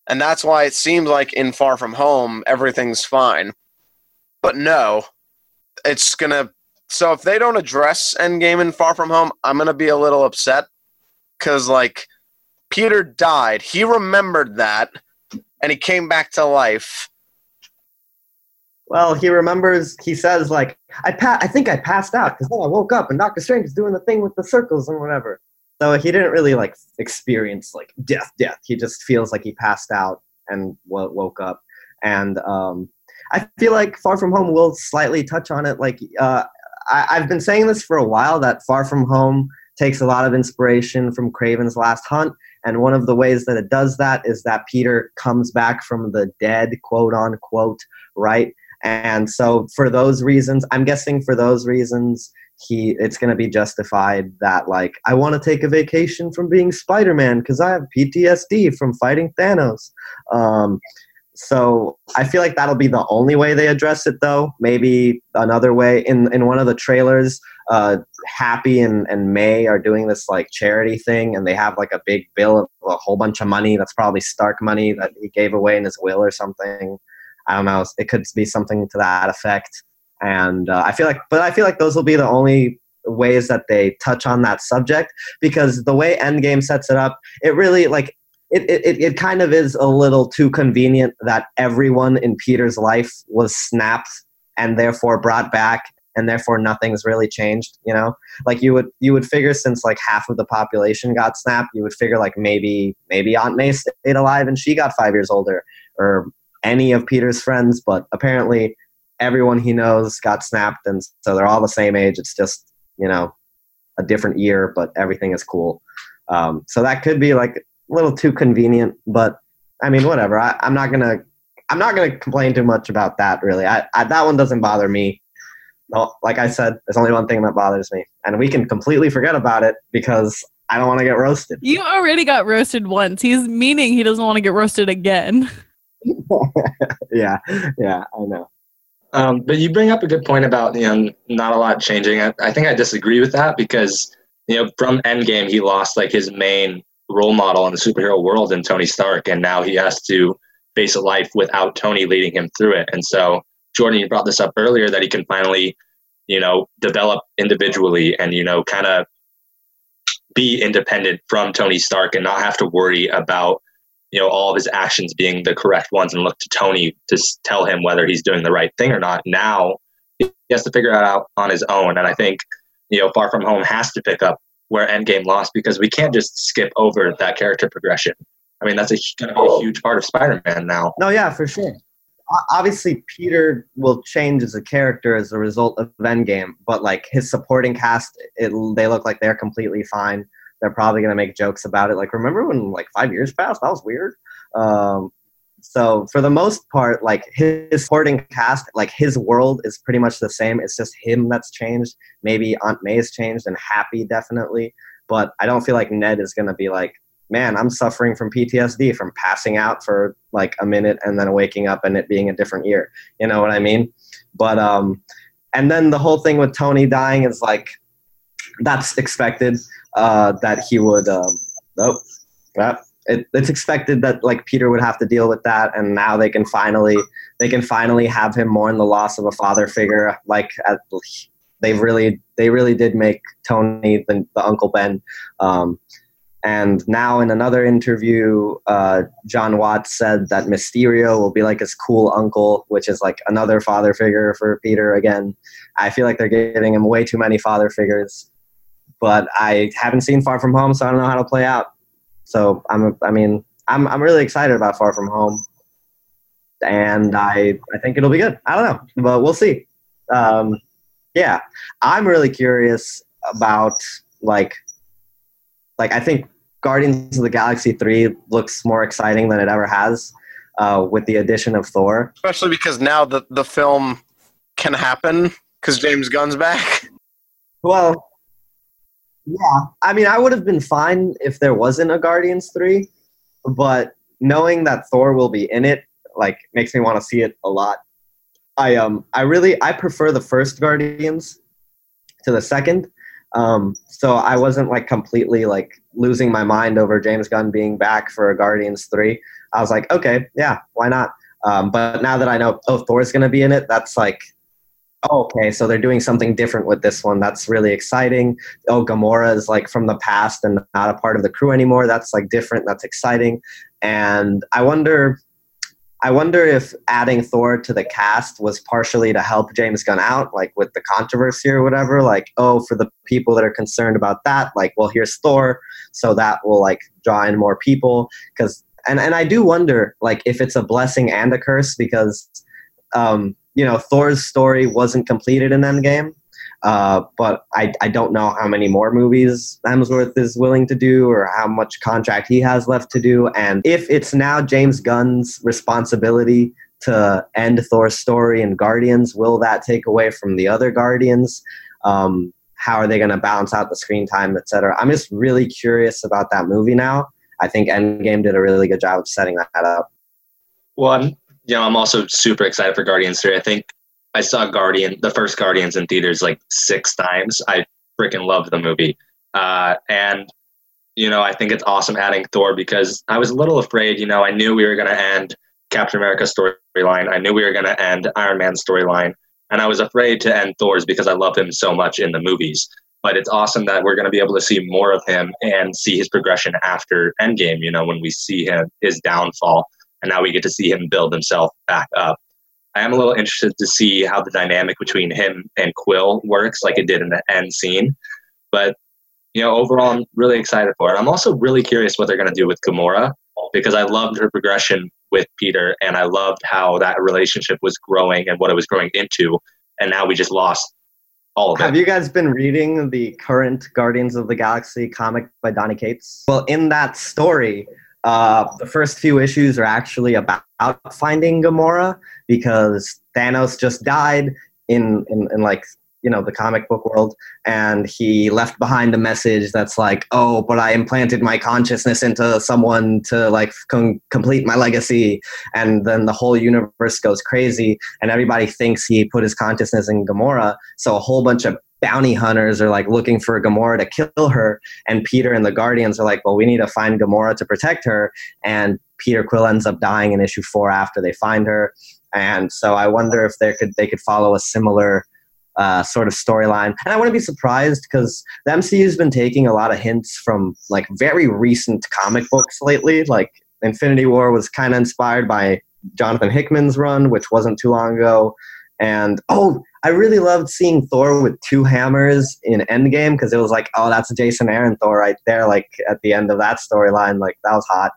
and that's why it seems like in Far From Home everything's fine, but no, it's gonna so if they don't address Endgame and Far From Home, I'm gonna be a little upset because like Peter died, he remembered that, and he came back to life. Well, he remembers. He says like, "I pa- I think I passed out because then I woke up and Doctor Strange is doing the thing with the circles and whatever." So he didn't really like experience like death, death. He just feels like he passed out and w- woke up. And um, I feel like Far From Home will slightly touch on it. Like uh, I- I've been saying this for a while that Far From Home takes a lot of inspiration from Kraven's Last Hunt. And one of the ways that it does that is that Peter comes back from the dead, quote unquote, right? And so for those reasons, I'm guessing for those reasons, he it's going to be justified that like I want to take a vacation from being Spider-Man because I have PTSD from fighting Thanos. Um, so I feel like that'll be the only way they address it, though. Maybe another way in in one of the trailers, uh, Happy and and May are doing this like charity thing, and they have like a big bill of a whole bunch of money. That's probably Stark money that he gave away in his will or something. I don't know. It could be something to that effect. And uh, I feel like, but I feel like those will be the only ways that they touch on that subject because the way Endgame sets it up, it really like it, it, it kind of is a little too convenient that everyone in Peter's life was snapped and therefore brought back and therefore nothing's really changed you know? Like you would you would figure since like half of the population got snapped you would figure like maybe maybe aunt may stayed alive and she got five years older or any of peter's friends but apparently everyone he knows got snapped and so they're all the same age it's just you know a different year but everything is cool. Um, so that could be like a little too convenient but i mean whatever I, i'm not gonna i'm not gonna complain too much about that really I, I that one doesn't bother me no, like i said there's only one thing that bothers me and we can completely forget about it because i don't want to get roasted You already got roasted once. He's meaning he doesn't want to get roasted again. yeah yeah i know Um, but you bring up a good point about you know not a lot changing. I, I think I disagree with that because you know from Endgame he lost like his main role model in the superhero world in Tony Stark, and now he has to face a life without Tony leading him through it. And so Jordan, you brought this up earlier that he can finally you know develop individually and you know kind of be independent from Tony Stark and not have to worry about you know all of his actions being the correct ones and look to Tony to tell him whether he's doing the right thing or not. Now he has to figure it out on his own, and I think you know Far From Home has to pick up where Endgame lost because we can't just skip over that character progression. I mean that's a going to be a huge part of Spider-Man now. No, yeah, for sure. Obviously, Peter will change as a character as a result of Endgame, but like his supporting cast, it, they look like they're completely fine. They're probably gonna make jokes about it. Like, remember when like five years passed? That was weird. Um, so for the most part, like his supporting cast, like his world is pretty much the same. It's just him that's changed. Maybe Aunt May has changed, and Happy definitely. But I don't feel like Ned is gonna be like, man, I'm suffering from PTSD from passing out for like a minute and then waking up and it being a different year. You know what I mean? But um, and then the whole thing with Tony dying is like that's expected. Uh, that he would. Um, nope. Yep. It, it's expected that like Peter would have to deal with that, and now they can finally they can finally have him mourn the loss of a father figure. Like at, they really they really did make Tony the, the Uncle Ben. Um, and now, in another interview, uh, Jon Watts said that Mysterio will be like his cool uncle, which is like another father figure for Peter again. I feel like they're giving him way too many father figures, but I haven't seen Far From Home, so I don't know how to play out. So I'm, I mean, I'm, I'm really excited about Far From Home, and I, I think it'll be good. I don't know, but we'll see. Um, yeah, I'm really curious about like like I think Guardians of the Galaxy three looks more exciting than it ever has uh, with the addition of Thor. Especially because now the, the film can happen because James Gunn's back. Well, yeah, I mean, I would have been fine if there wasn't a Guardians three, but knowing that Thor will be in it like makes me want to see it a lot. I um I really I prefer the first Guardians to the second. Um, so I wasn't like completely like losing my mind over James Gunn being back for a Guardians three. I was like, okay, yeah, why not? Um, but now that I know oh Thor's gonna be in it, that's like oh, okay, so they're doing something different with this one. That's really exciting. Oh, Gamora is like from the past and not a part of the crew anymore. That's like different. That's exciting. And I wonder I wonder if adding Thor to the cast was partially to help James Gunn out, like with the controversy or whatever. Like, oh, for the people that are concerned about that, like, well, here's Thor, so that will like draw in more people. Because, and and I do wonder, like, if it's a blessing and a curse because, um, you know, Thor's story wasn't completed in Endgame, uh, but I, I don't know how many more movies Hemsworth is willing to do or how much contract he has left to do. And if it's now James Gunn's responsibility to end Thor's story in Guardians, will that take away from the other Guardians? Um, how are they going to balance out the screen time, etc.? I'm just really curious about that movie now. I think Endgame did a really good job of setting that up. Well, I'm, you know, I'm also super excited for Guardians 3. I think I saw Guardian, the first Guardians in theaters like six times. I freaking loved the movie. Uh, and, you know, I think it's awesome adding Thor because I was a little afraid, you know, I knew we were going to end Captain America's storyline. I knew we were going to end Iron Man's storyline. And I was afraid to end Thor's because I love him so much in the movies. But it's awesome that we're going to be able to see more of him and see his progression after Endgame, you know, when we see him, his downfall. And now we get to see him build himself back up. I am a little interested to see how the dynamic between him and Quill works, like it did in the end scene. But you know, overall, I'm really excited for it. I'm also really curious what they're going to do with Gamora because I loved her progression with Peter, and I loved how that relationship was growing and what it was growing into. And now we just lost all of it. Have you guys been reading the current Guardians of the Galaxy comic by Donny Cates? Well, in that story, uh, the first few issues are actually about finding Gamora because Thanos just died in, in, in like you know the comic book world and he left behind a message that's like oh but i implanted my consciousness into someone to like com- complete my legacy and then the whole universe goes crazy and everybody thinks he put his consciousness in gamora so a whole bunch of bounty hunters are like looking for Gamora to kill her, and Peter and the Guardians are like, well, we need to find Gamora to protect her, and Peter Quill ends up dying in issue four after they find her, and so I wonder if they could they could follow a similar. Uh, sort of storyline, and I wouldn't be surprised because the MCU has been taking a lot of hints from like very recent comic books lately. Like Infinity War was kind of inspired by Jonathan Hickman's run, which wasn't too long ago. And oh, I really loved seeing Thor with two hammers in Endgame because it was like, oh, that's Jason Aaron Thor right there. Like at the end of that storyline, like that was hot.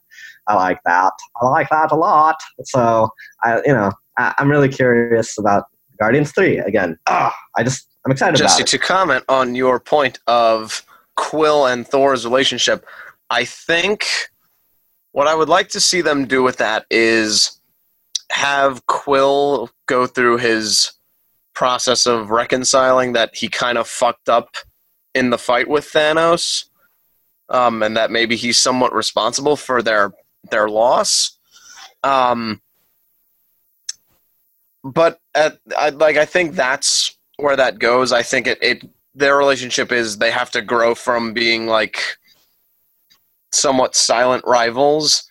I like that. I like that a lot. So I, you know, I, am really curious about Guardians Three again. Ah, I just I'm excited it. to comment on your point of Quill and Thor's relationship, I think what I would like to see them do with that is have Quill go through his process of reconciling that he kind of fucked up in the fight with Thanos, um, and that maybe he's somewhat responsible for their their loss. Um, but at, I, like I think that's where that goes. I think it, it their relationship is they have to grow from being like somewhat silent rivals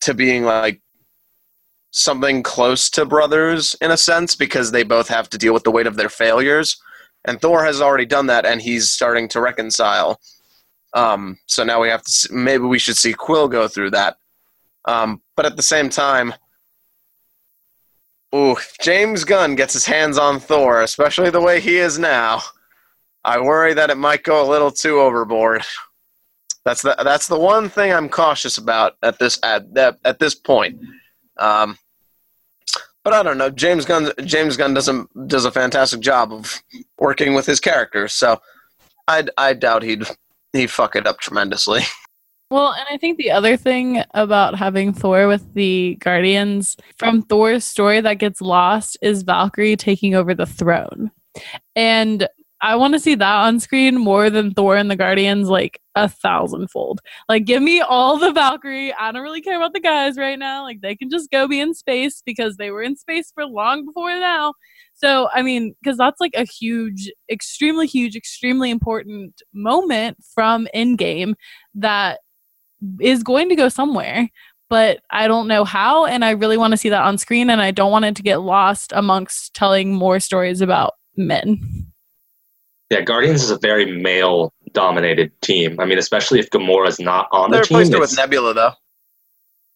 to being like something close to brothers in a sense because they both have to deal with the weight of their failures. And Thor has already done that, and he's starting to reconcile. Um, so now we have to see, maybe we should see Quill go through that. Um, but at the same time, ooh, if James Gunn gets his hands on Thor, especially the way he is now, I worry that it might go a little too overboard. That's the that's the one thing I'm cautious about at this at at this point. Um, but I don't know. James Gunn James Gunn does a does a fantastic job of working with his characters, so I I doubt he'd he'd fuck it up tremendously. Well, and I think the other thing about having Thor with the Guardians from Thor's story that gets lost is Valkyrie taking over the throne. And I want to see that on screen more than Thor and the Guardians, like a thousandfold. Like, give me all the Valkyrie. I don't really care about the guys right now. Like, they can just go be in space because they were in space for long before now. So, I mean, because that's like a huge, extremely huge, extremely important moment from Endgame that is going to go somewhere. but I don't know how. And I really want to see that on screen. And I don't want it to get lost amongst telling more stories about men. Yeah, Guardians is a very male dominated team. I mean, especially if Gamora's not on They the team. replaced her with Nebula though.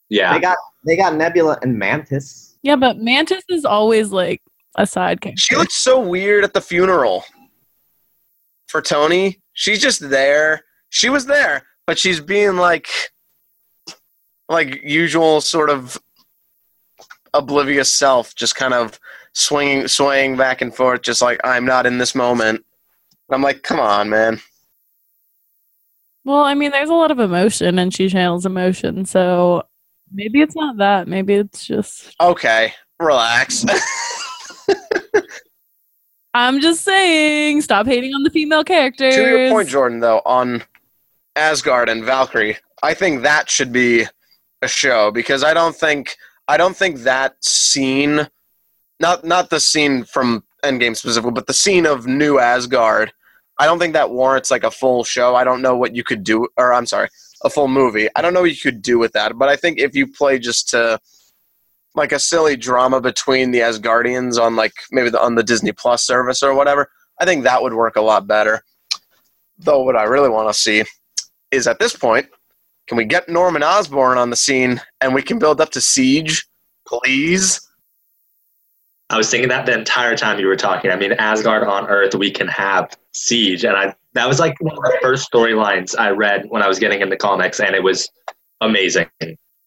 yeah, They got they got Nebula and Mantis. Yeah, but Mantis is always like a side character. She looked so weird at the funeral for Tony. She's just there. She was there, but she's being like like usual sort of oblivious self, just kind of swinging swaying back and forth just like I'm not in this moment. I'm like, "Come on, man." Well, I mean, there's a lot of emotion and she channels emotion. So maybe it's not that. Maybe it's just. Okay, relax. I'm just saying, stop hating on the female characters. to your point, Jordan, though, on Asgard and Valkyrie, I think that should be a show because I don't think I don't think that scene, not not the scene from Endgame specifically, but the scene of New Asgard, I don't think that warrants like a full show. I don't know what you could do, or I'm sorry, a full movie. I don't know what you could do with that, but I think if you play just to like a silly drama between the Asgardians on like maybe the, on the Disney Plus service or whatever, I think that would work a lot better. Though what I really want to see is at this point, can we get Norman Osborn on the scene and we can build up to Siege, please? I was thinking that the entire time you were talking. I mean, Asgard on Earth, we can have Siege, and I that was like one of the first storylines I read when I was getting into comics, and it was amazing.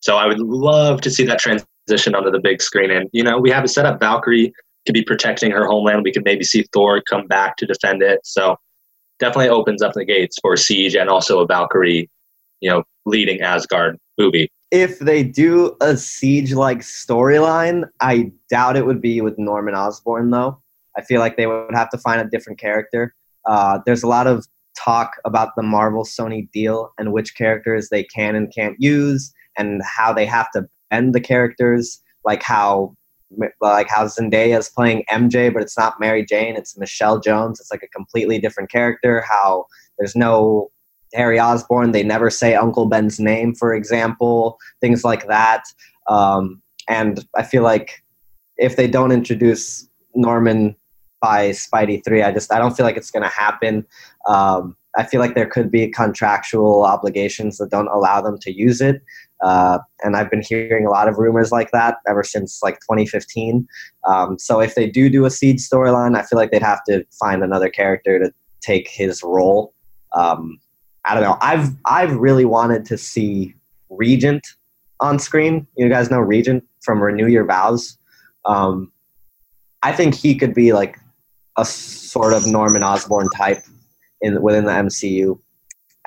So I would love to see that transition onto the big screen, and you know, we have it set up. Valkyrie could be protecting her homeland. We could maybe see Thor come back to defend it. So definitely opens up the gates for Siege and also a Valkyrie, you know, leading Asgard movie. If they do a siege like storyline, I doubt it would be with Norman Osborn though. I feel like they would have to find a different character. Uh, there's a lot of talk about the Marvel Sony deal and which characters they can and can't use, and how they have to bend the characters, like how like how Zendaya is playing MJ, but it's not Mary Jane, it's Michelle Jones. It's like a completely different character. How there's no Harry Osborn, they never say Uncle Ben's name, for example, things like that. Um, and I feel like if they don't introduce Norman by Spidey 3, I just I don't feel like it's going to happen. Um, I feel like there could be contractual obligations that don't allow them to use it. Uh, and I've been hearing a lot of rumors like that ever since like 2015. Um, so if they do do a Siege storyline, I feel like they'd have to find another character to take his role. Um, I don't know. I've I've really wanted to see Regent on screen. You guys know Regent from Renew Your Vows. Um, I think he could be like a sort of Norman Osborn type in within the MCU,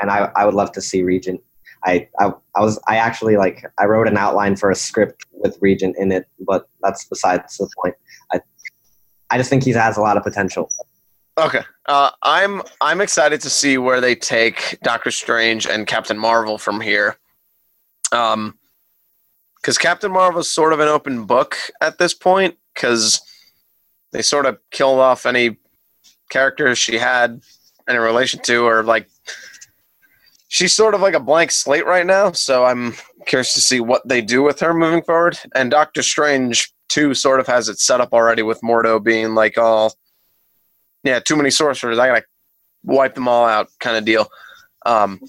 and I, I would love to see Regent. I, I I was I actually like I wrote an outline for a script with Regent in it, but that's besides the point. I I just think he has a lot of potential. Okay. Uh, I'm I'm excited to see where they take Doctor Strange and Captain Marvel from here. Um, because Captain Marvel is sort of an open book at this point because they sort of killed off any characters she had any relation to, or like she's sort of like a blank slate right now. So I'm curious to see what they do with her moving forward. And Doctor Strange too sort of has it set up already with Mordo being like all yeah, too many sorcerers. I gotta wipe them all out, kind of deal. Um,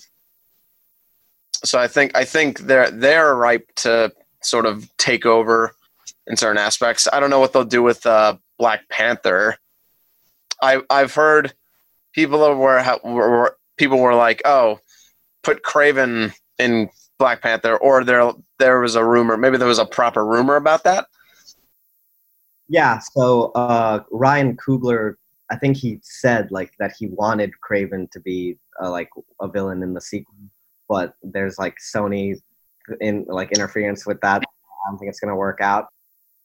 so I think I think they're they're ripe to sort of take over in certain aspects. I don't know what they'll do with uh, Black Panther. I I've heard people were, were, people were like, oh, put Kraven in Black Panther, or there there was a rumor, maybe there was a proper rumor about that. Yeah. So uh, Ryan Coogler, I think he said like that he wanted Kraven to be uh, like a villain in the sequel, but there's like Sony in like interference with that. I don't think it's gonna work out.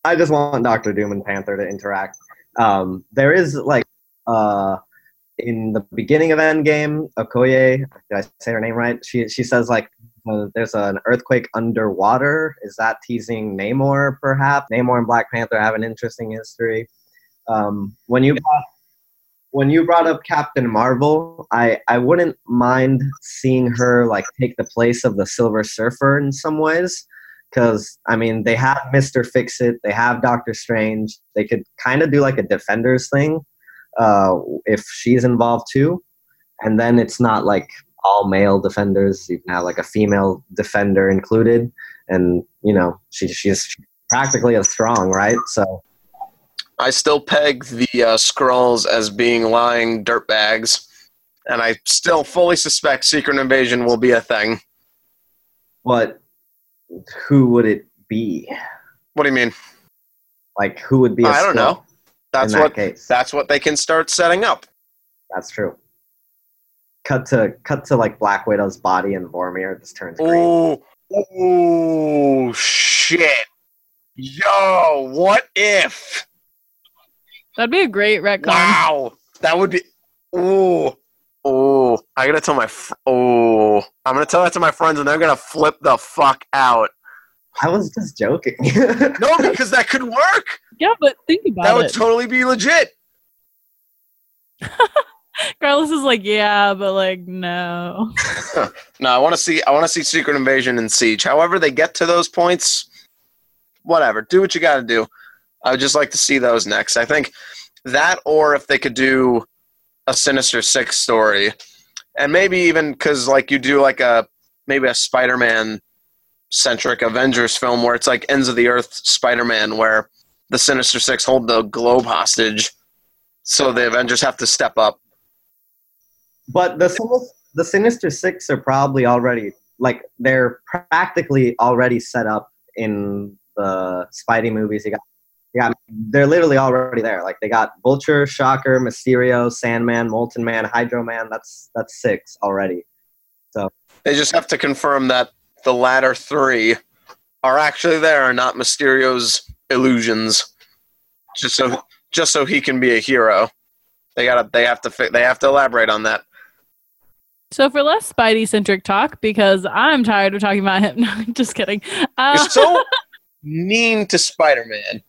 I just want Doctor Doom and Panther to interact. Um, there is like uh, in the beginning of Endgame, Okoye, did I say her name right? She she says like uh, there's an earthquake underwater. Is that teasing Namor? Perhaps Namor and Black Panther have an interesting history. Um, when you when you brought up Captain Marvel, I I wouldn't mind seeing her like take the place of the Silver Surfer in some ways, because I mean they have Mister Fix It, they have Doctor Strange. They could kind of do like a Defenders thing uh, if she's involved too, and then it's not like all male defenders. You can have like a female defender included, and you know she she's practically as strong, right? So I still peg the uh, Skrulls as being lying dirtbags, and I still fully suspect Secret Invasion will be a thing. but who would it be? What do you mean? Like who would be? I I don't know. That's that what case. that's what they can start setting up. That's true. Cut to cut to like Black Widow's body and Vormir just turns green. Oh, oh shit! Yo, what if? That'd be a great retcon. Wow, that would be. Oh, oh! I gotta tell my. Fr- oh, I'm gonna tell that to my friends, and they're gonna flip the fuck out. I was just joking. No, because that could work. Yeah, but think about it. That would totally be legit. Carlos is like, yeah, but like, no. No, I want to see. I want to see Secret Invasion and Siege. However, they get to those points, whatever. Do what you got to do. I would just like to see those next. I think that, or if they could do a Sinister Six story, and maybe even because like you do like a maybe a Spider-Man centric Avengers film where it's like Ends of the Earth Spider-Man, where the Sinister Six hold the globe hostage, so the Avengers have to step up. but the Sinis- the Sinister Six are probably already like they're practically already set up in the Spidey movies. You got, yeah, they're literally already there. Like they got Vulture, Shocker, Mysterio, Sandman, Molten Man, Hydro Man. That's that's six already. So they just have to confirm that the latter three are actually there and not Mysterio's illusions. Just so just so he can be a hero. They gotta they have to fi- they have to elaborate on that. So for less Spidey centric talk, because I'm tired of talking about him. No, just kidding. Uh, You're so mean to Spider Man.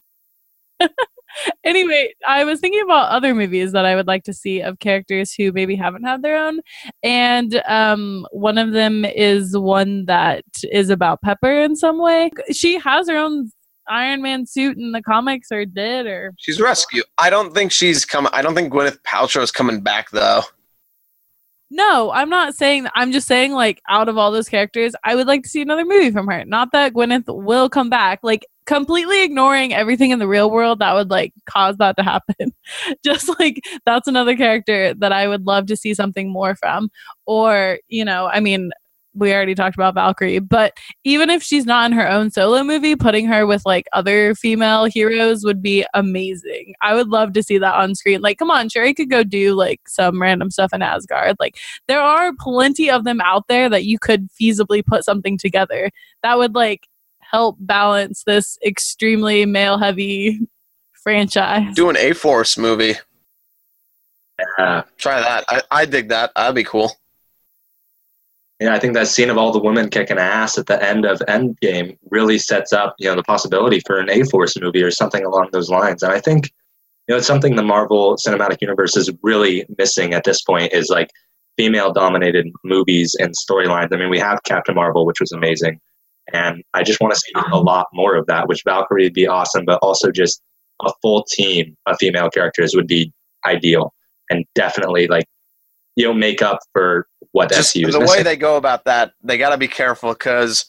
anyway, I was thinking about other movies that I would like to see of characters who maybe haven't had their own, and um, one of them is one that is about Pepper in some way. She has her own Iron Man suit in the comics, or did, or She's rescue. I don't think she's coming I don't think Gwyneth Paltrow is coming back though. no, I'm not saying. I'm just saying, like, out of all those characters, I would like to see another movie from her. Not that Gwyneth will come back, like completely ignoring everything in the real world that would like cause that to happen. just like that's another character that I would love to see something more from. Or, you know, I mean, we already talked about Valkyrie, but even if she's not in her own solo movie, putting her with like other female heroes would be amazing. I would love to see that on screen. Like, come on, Sherry could go do like some random stuff in Asgard. Like, there are plenty of them out there that you could feasibly put something together that would like help balance this extremely male heavy franchise. Do an A Force movie. Yeah. Try that. I, I dig that. That'd be cool. Yeah, I think that scene of all the women kicking ass at the end of Endgame really sets up, you know, the possibility for an A Force movie or something along those lines. And I think, you know, it's something the Marvel Cinematic Universe is really missing at this point is like female dominated movies and storylines. I mean, we have Captain Marvel, which was amazing. And I just want to see a lot more of that, which Valkyrie would be awesome, but also just a full team of female characters would be ideal and definitely like, you know, make up for what just SU is the way they go about that, they got to be careful because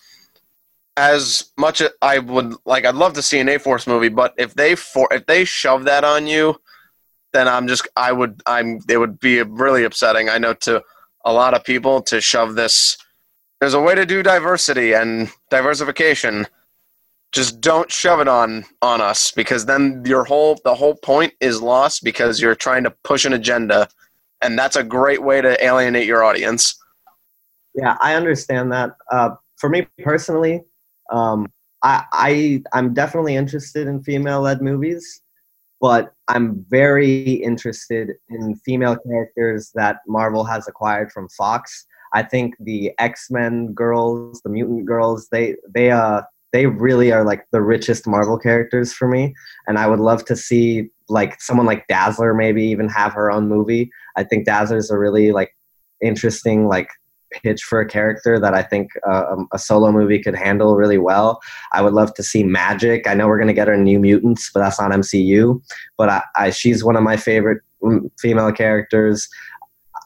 as much as I would like, I'd love to see an A Force movie, but if they for if they shove that on you, then I'm just I would I'm it would be really upsetting. I know to a lot of people to shove this. There's a way to do diversity and diversification. Just don't shove it on on us because then your whole the whole point is lost because you're trying to push an agenda, and that's a great way to alienate your audience. Yeah, I understand that. Uh, for me personally, um, I, I I'm definitely interested in female-led movies, but I'm very interested in female characters that Marvel has acquired from Fox. I think the X-Men girls, the mutant girls, they they uh they really are like the richest Marvel characters for me, and I would love to see like someone like Dazzler maybe even have her own movie. I think Dazzler's a really like interesting like pitch for a character that I think uh, um, a solo movie could handle really well. I would love to see Magik. I know we're gonna get her New Mutants, but that's not MCU. But I, I she's one of my favorite mm, female characters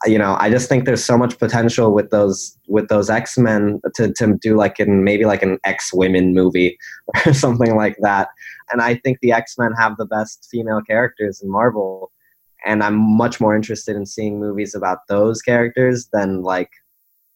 you know, I just think there's so much potential with those with those X Men to to do like in maybe like an X Women movie or something like that. And I think the X Men have the best female characters in Marvel, and I'm much more interested in seeing movies about those characters than like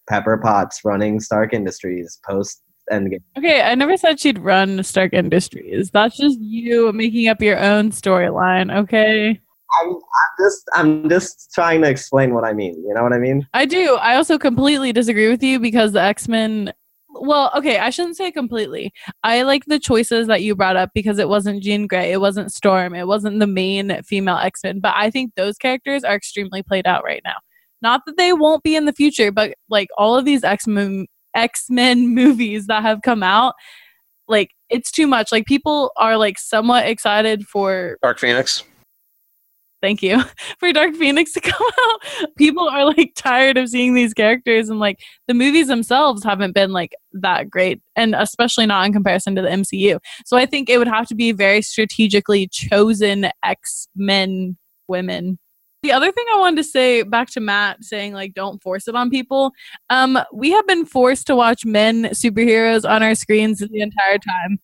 Pepper Potts running Stark Industries post Endgame. Okay, I never said she'd run Stark Industries. That's just you making up your own storyline. Okay. I'm, I'm just I'm just trying to explain what I mean. You know what I mean? I do. I also completely disagree with you because the X Men. Well, okay, I shouldn't say completely. I like the choices that you brought up because it wasn't Jean Grey, it wasn't Storm, it wasn't the main female X Men. But I think those characters are extremely played out right now. Not that they won't be in the future, but like all of these X Men X Men movies that have come out, like it's too much. Like people are like somewhat excited for Dark Phoenix thank you for dark phoenix to come out people are like tired of seeing these characters and like the movies themselves haven't been like that great and especially not in comparison to the mcu so i think it would have to be very strategically chosen x-men women the other thing I wanted to say back to Matt saying like don't force it on people. Um, we have been forced to watch men superheroes on our screens the entire time.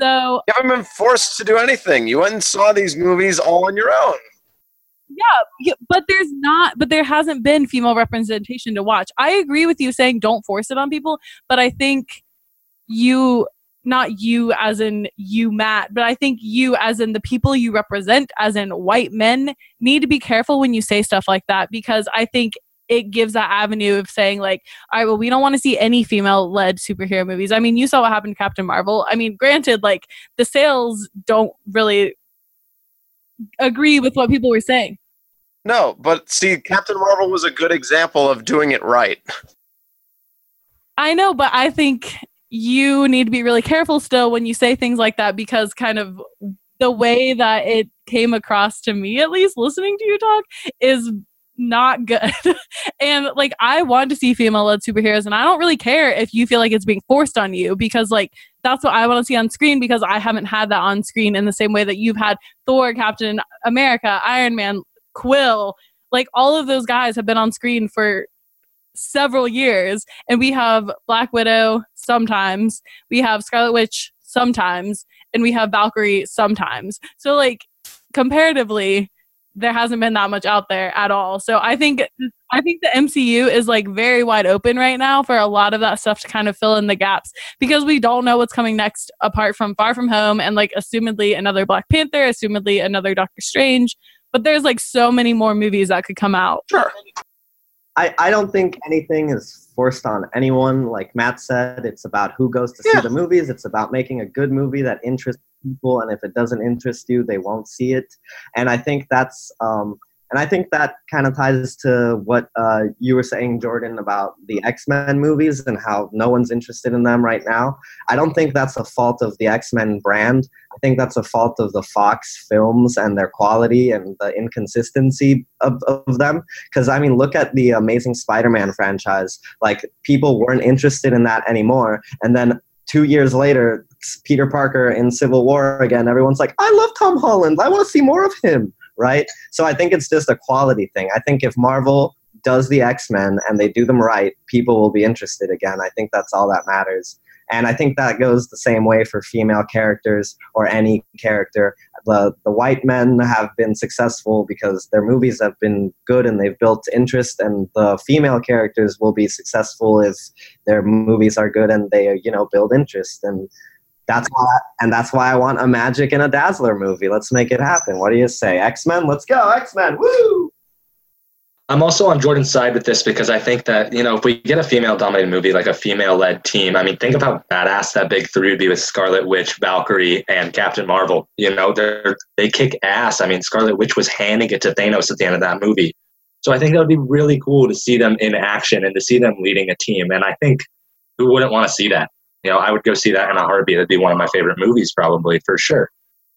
So you haven't been forced to do anything. You went and saw these movies all on your own yeah, but there's not, but there hasn't been female representation to watch. I agree with you saying don't force it on people, but I think you, not you as in you, Matt, but I think you as in the people you represent, as in white men, need to be careful when you say stuff like that because I think it gives that avenue of saying like all right well we don't want to see any female led superhero movies i mean you saw what happened to captain marvel i mean granted like the sales don't really agree with what people were saying. No, but see, Captain Marvel was a good example of doing it right. I know, but I think you need to be really careful still when you say things like that because kind of the way that it came across to me, at least listening to you talk, is not good. and like I want to see female led superheroes and I don't really care if you feel like it's being forced on you because like that's what I want to see on screen because I haven't had that on screen in the same way that you've had Thor, Captain America, Iron Man, Quill, like all of those guys have been on screen for several years and we have Black Widow sometimes, we have Scarlet Witch sometimes, and we have Valkyrie sometimes. So like comparatively there hasn't been that much out there at all. So I think I think the MCU is like very wide open right now for a lot of that stuff to kind of fill in the gaps because we don't know what's coming next apart from Far From Home and like assumedly another Black Panther, assumedly another Doctor Strange. But there's like so many more movies that could come out. Sure. I, I don't think anything is forced on anyone. Like Matt said, it's about who goes to Yeah. see the movies. It's about making a good movie that interests people, and if it doesn't interest you, they won't see it. And I think that's um, and I think that kind of ties to what uh, you were saying, Jordan, about the X Men movies and how no one's interested in them right now. I don't think that's a fault of the X Men brand. I think that's a fault of the Fox films and their quality and the inconsistency of, of them. Because, I mean, look at the Amazing Spider Man franchise. Like, people weren't interested in that anymore. And then two years later, Peter Parker in Civil War again, everyone's like, I love Tom Holland. I want to see more of him, right? So I think it's just a quality thing. I think if Marvel does the X Men and they do them right, people will be interested again. I think that's all that matters. And I think that goes the same way for female characters or any character. The, the white men have been successful because their movies have been good and they've built interest, and the female characters will be successful if their movies are good and they you know build interest. And that's why and that's why I want a Magik and a Dazzler movie. Let's make it happen. What do you say? X Men, let's go, X Men, woo! I'm also on Jordan's side with this because I think that, you know, if we get a female dominated movie, like a female led team, I mean, think of how badass that big three would be with Scarlet Witch, Valkyrie, and Captain Marvel. You know, they're, they kick ass. I mean, Scarlet Witch was handing it to Thanos at the end of that movie. So I think that would be really cool to see them in action and to see them leading a team. And I think who wouldn't want to see that? You know, I would go see that in a heartbeat. It'd be one of my favorite movies, probably for sure.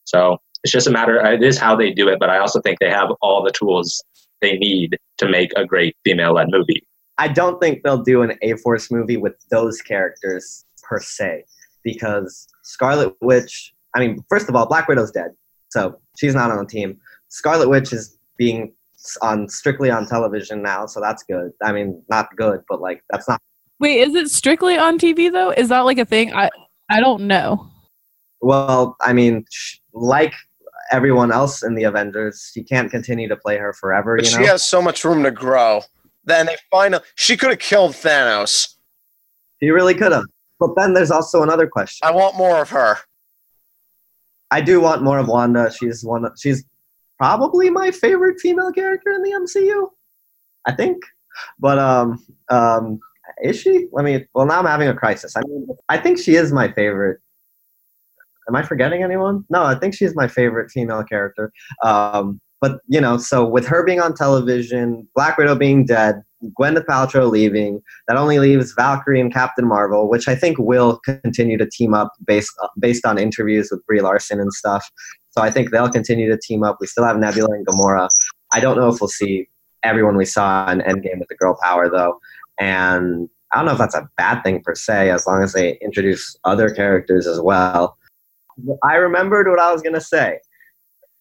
So it's just a matter, uh, it is how they do it, but I also think they have all the tools they need to make a great female led movie. I don't think they'll do an A Force movie with those characters per se, because Scarlet Witch. I mean, first of all, Black Widow's dead, so she's not on the team. Scarlet Witch is being on strictly on television now, so that's good. I mean, not good, but like that's not. Wait, is it strictly on TV though? Is that like a thing? I I don't know. Well, I mean, like everyone else in the Avengers, she can't continue to play her forever. But You she know, has so much room to grow. Then they finally she could have killed Thanos. she really could have. But then there's also another question. I want more of her. I do want more of Wanda. She's one. Of, she's probably my favorite female character in the MCU. I think, but um, um, is she? Let me. Well, now I'm having a crisis. I mean, I think she is my favorite. Am I forgetting anyone? No, I think she's my favorite female character. Um, but you know, so with her being on television, Black Widow being dead, Gwyneth Paltrow leaving, that only leaves Valkyrie and Captain Marvel, which I think will continue to team up based based on interviews with Brie Larson and stuff. So I think they'll continue to team up. We still have Nebula and Gamora. I don't know if we'll see everyone we saw in Endgame with the girl power though, and I don't know if that's a bad thing per se, as long as they introduce other characters as well. I remembered what I was gonna say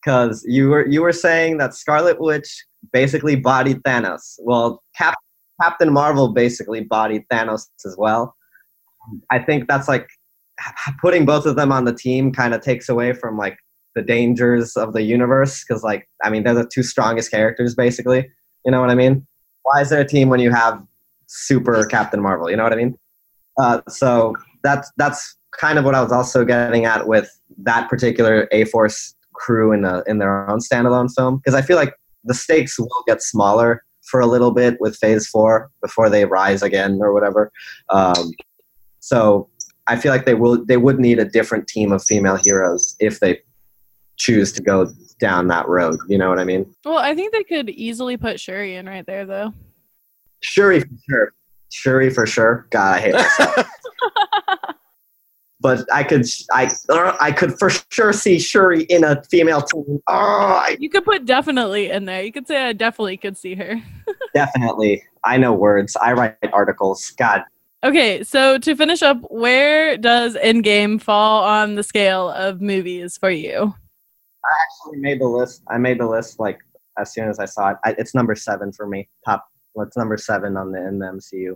because you were you were saying that Scarlet Witch basically bodied Thanos. Well, Cap- Captain Marvel basically bodied Thanos as well. I think that's like putting both of them on the team kind of takes away from like the dangers of the universe because like I mean they're the two strongest characters basically. You know what I mean? Why is there a team when you have super Captain Marvel? You know what I mean? Uh, so that's that's kind of what I was also getting at with that particular A Force crew in a, in their own standalone film because I feel like the stakes will get smaller for a little bit with Phase Four before they rise again or whatever. Um, so I feel like they will they would need a different team of female heroes if they choose to go down that road. You know what I mean? Well, I think they could easily put Shuri in right there though. Shuri for sure. Shuri for sure. God, I hate myself. but I could I uh, I could for sure see Shuri in a female team. Oh, I You could put definitely in there. You could say I definitely could see her. definitely. I know words. I write articles. God, Okay, so to finish up, where does Endgame fall on the scale of movies for you? I actually made the list. I made the list like as soon as I saw it. I, it's number seven for me. Top. What's number seven on the in the MCU?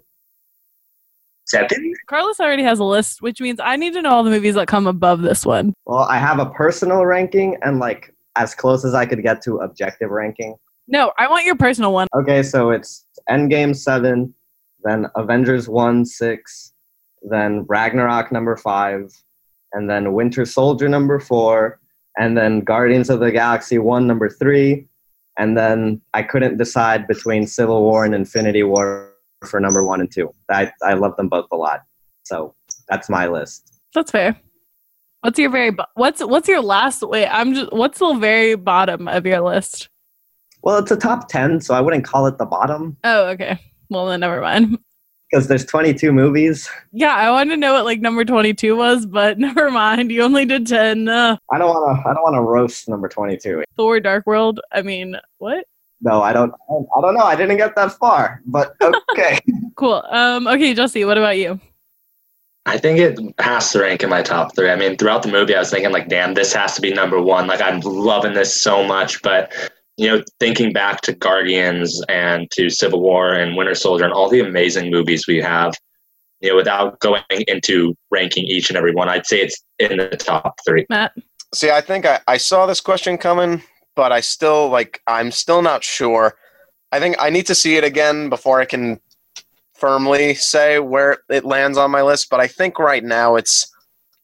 Seven? Carlos already has a list, which means I need to know all the movies that come above this one. Well, I have a personal ranking and like as close as I could get to objective ranking. No, I want your personal one. Okay, so it's Endgame seven, then Avengers one six, then Ragnarok number five, and then Winter Soldier number four, and then Guardians of the Galaxy one number three, and then I couldn't decide between Civil War and Infinity War for number one and two. I I love them both a lot, so that's my list. That's fair. What's your very what's what's your last wait, I'm just what's the very bottom of your list? Well, it's a top ten, so I wouldn't call it the bottom Oh, okay. Well then never mind. Because there's 22 movies. Yeah, I wanted to know what like number 22 was, but never mind. You only did 10. Uh, I don't want to. I don't want to roast number 22. Thor Dark World. I mean, what? No, I don't. I don't know. I didn't get that far, but okay. Cool. Um okay, Jesse, what about you? I think it has to rank in my top three. I mean, throughout the movie, I was thinking like, damn, this has to be number one. Like, I'm loving this so much. But you know, thinking back to Guardians and to Civil War and Winter Soldier and all the amazing movies we have, you know, without going into ranking each and every one, I'd say it's in the top three. Matt. See, I think I, I saw this question coming, but I still like I'm still not sure. I think I need to see it again before I can firmly say where it lands on my list. But I think right now it's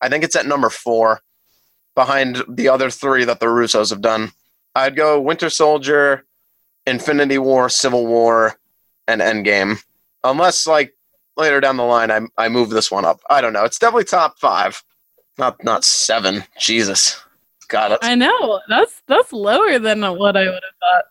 I think it's at number four, behind the other three that the Russos have done. I'd go Winter Soldier, Infinity War, Civil War, and Endgame. Unless like later down the line I I move this one up. I don't know. It's definitely top five. Not not seven. Jesus. Got it. I know. That's that's lower than what I would have thought.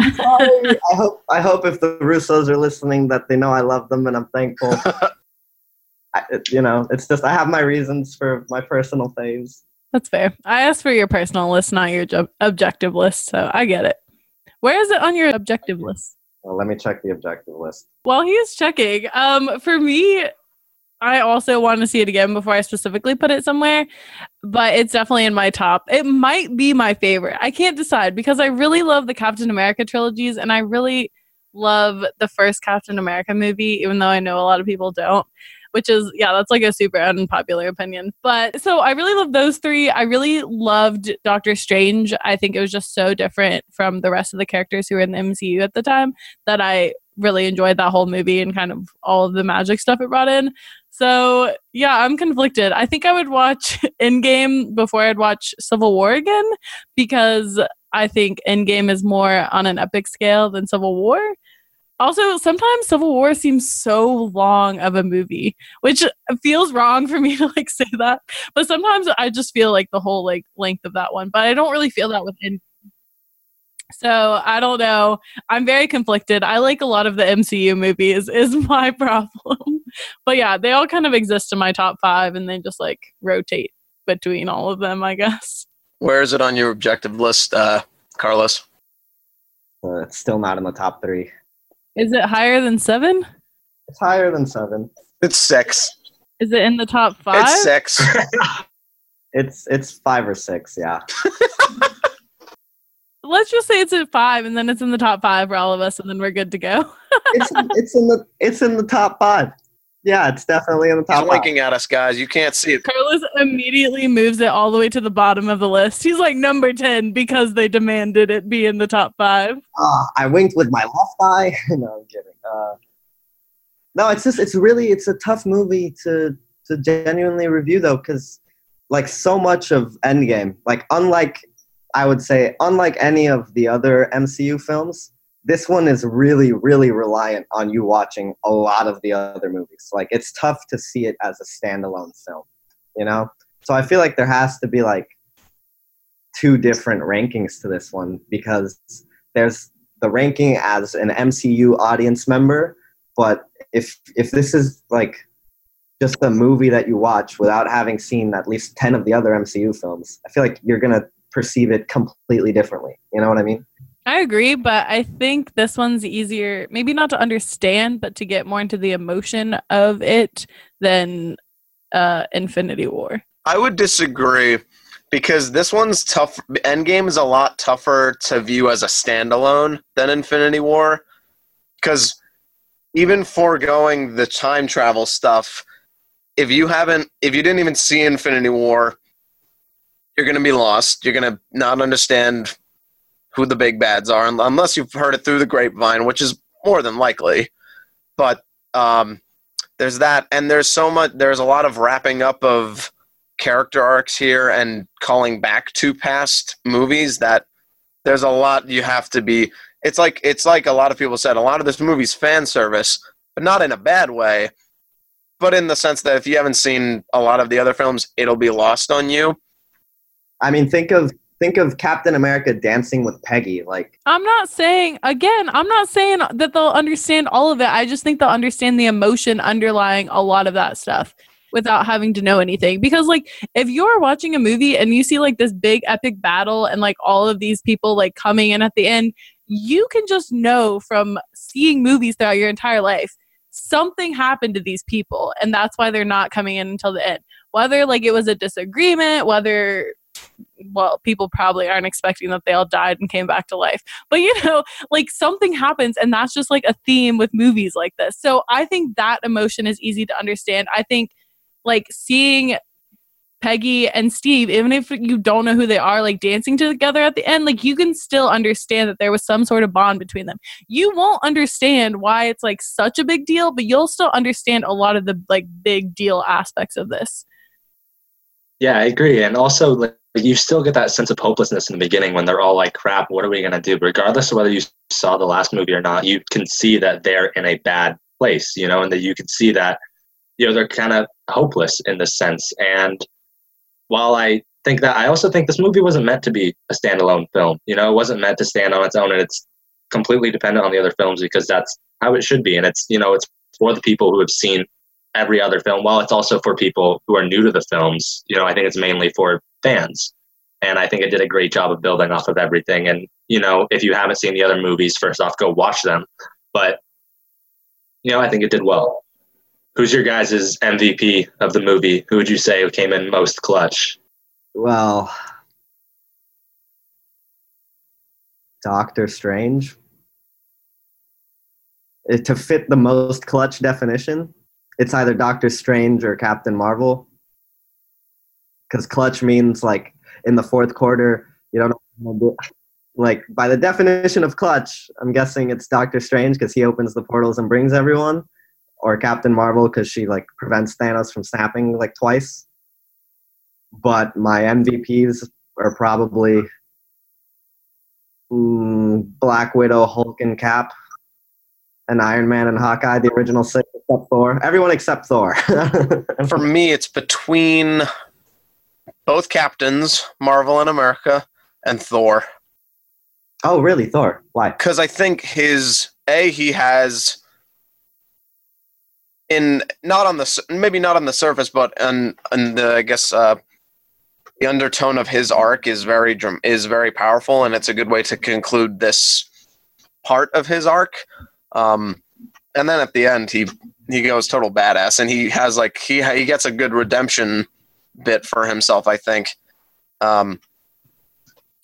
I'm sorry. I hope. I hope if the Russos are listening, that they know I love them and I'm thankful. I, it- you know, it's just I have my reasons for my personal faves. That's fair. I asked for your personal list, not your objective list, so I get it. Where is it on your objective list? Well, let me check the objective list. While he is checking, um, for me, I also want to see it again before I specifically put it somewhere, but it's definitely in my top. It might be my favorite. I can't decide because I really love the Captain America trilogies and I really love the first Captain America movie, even though I know a lot of people don't. Which is, yeah, that's like a super unpopular opinion. But so I really love those three. I really loved Doctor Strange. I think it was just so different from the rest of the characters who were in the MCU at the time that I really enjoyed that whole movie and kind of all of the magic stuff it brought in. So yeah, I'm conflicted. I think I would watch Endgame before I'd watch Civil War again because I think Endgame is more on an epic scale than Civil War. Also, sometimes Civil War seems so long of a movie, which feels wrong for me to like say that. But sometimes I just feel like the whole like length of that one. But I don't really feel that with Endgame. So I don't know. I'm very conflicted. I like a lot of the MCU movies is my problem. but yeah, they all kind of exist in my top five and they just like rotate between all of them, I guess. Where is it on your objective list, uh, Carlos? Uh, it's still not in the top three. Is it higher than seven? It's higher than seven. It's six. Is it in the top five? It's six. It's it's five or six. Yeah. Let's just say it's at five and then it's in the top five for all of us and then we're good to go. it's it's in the it's in the top five. Yeah, it's definitely in the He's top five. winking at us, guys. You can't see it. Carlos immediately moves it all the way to the bottom of the list. He's like number 10 because they demanded it be in the top five. Ah, I winked with my left eye. no, I'm kidding. Uh, no, it's just it's really it's a tough movie to to genuinely review though, because like so much of Endgame, like unlike I would say unlike any of the other MCU films, this one is really really reliant on you watching a lot of the other movies. Like it's tough to see it as a standalone film, you know. So I feel like there has to be like two different rankings to this one because there's the ranking as an MCU audience member, but if if this is like just a movie that you watch without having seen at least 10 of the other MCU films, I feel like you're to perceive it completely differently. You know what I mean? I agree, but I think this one's easier, maybe not to understand, but to get more into the emotion of it than uh, Infinity War. I would disagree because this one's tough. Endgame is a lot tougher to view as a standalone than Infinity War. Because even foregoing the time travel stuff, if you haven't, if you didn't even see Infinity War, you're going to be lost. You're going to not understand who the big bads are unless you've heard it through the grapevine, which is more than likely. But um, there's that, and there's so much. There's a lot of wrapping up of character arcs here and calling back to past movies that there's a lot you have to be it's like it's like a lot of people said a lot of this movie's fan service but not in a bad way but in the sense that if you haven't seen a lot of the other films it'll be lost on you I mean, think of think of Captain America dancing with Peggy. Like, I'm not saying, again, I'm not saying that they'll understand all of it. I just think they'll understand the emotion underlying a lot of that stuff without having to know anything. Because, like, if you're watching a movie and you see like this big epic battle and like all of these people like coming in at the end, you can just know from seeing movies throughout your entire life something happened to these people and that's why they're not coming in until the end whether like it was a disagreement whether well people probably aren't expecting that they all died and came back to life but you know like something happens and that's just like a theme with movies like this so i think that emotion is easy to understand i think like seeing Peggy and Steve, even if you don't know who they are, like dancing together at the end, like you can still understand that there was some sort of bond between them. You won't understand why it's like such a big deal, but you'll still understand a lot of the like big deal aspects of this. Yeah, I agree. And also, like, you still get that sense of hopelessness in the beginning when they're all like, crap, what are we going to do? Regardless of whether you saw the last movie or not, you can see that they're in a bad place, you know, and that you can see that, you know, they're kind of hopeless in this sense. And while I think that, I also think this movie wasn't meant to be a standalone film. You know, it wasn't meant to stand on its own and it's completely dependent on the other films because that's how it should be. And it's, you know, it's for the people who have seen every other film, while it's also for people who are new to the films. You know, I think it's mainly for fans. And I think it did a great job of building off of everything. And you know, if you haven't seen the other movies, first off, go watch them. But you know, I think it did well. Who's your guys' MVP of the movie? Who would you say came in most clutch? Well, Doctor Strange. Uh, To fit the most clutch definition, it's either Doctor Strange or Captain Marvel. Because clutch means like in the fourth quarter, you don't know like by the definition of clutch, I'm guessing it's Doctor Strange because he opens the portals and brings everyone, or Captain Marvel because she like prevents Thanos from snapping like twice. But my MVPs are probably mm, Black Widow, Hulk, and Cap, and Iron Man and Hawkeye, the original six except Thor. Everyone except Thor. For me, it's between both captains, Marvel and America, and Thor. oh, really? Thor? Why? Because I think his a he has in not on the maybe not on the surface, but on on the I guess uh, the undertone of his arc is very is very powerful, and it's a good way to conclude this part of his arc. Um, and then at the end, he he goes total badass, and he has like he he gets a good redemption bit for himself. I think. Um,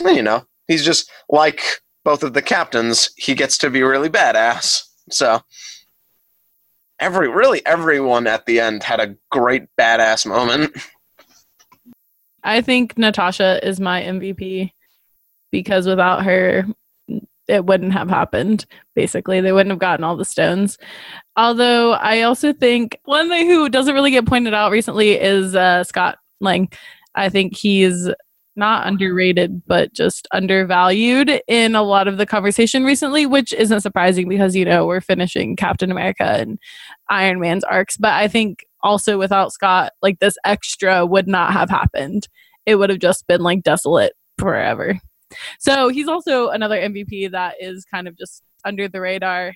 you know, he's just like both of the captains. He gets to be really badass. So every really everyone at the end had a great badass moment. I think Natasha is my MVP because without her, it wouldn't have happened. Basically, they wouldn't have gotten all the stones. Although I also think one thing who doesn't really get pointed out recently is uh, Scott Lang. I think he's not underrated, but just undervalued in a lot of the conversation recently, which isn't surprising because, you know, we're finishing Captain America and Iron Man's arcs. But I think also without Scott, like this extra would not have happened. It would have just been like desolate forever. So he's also another MVP that is kind of just under the radar,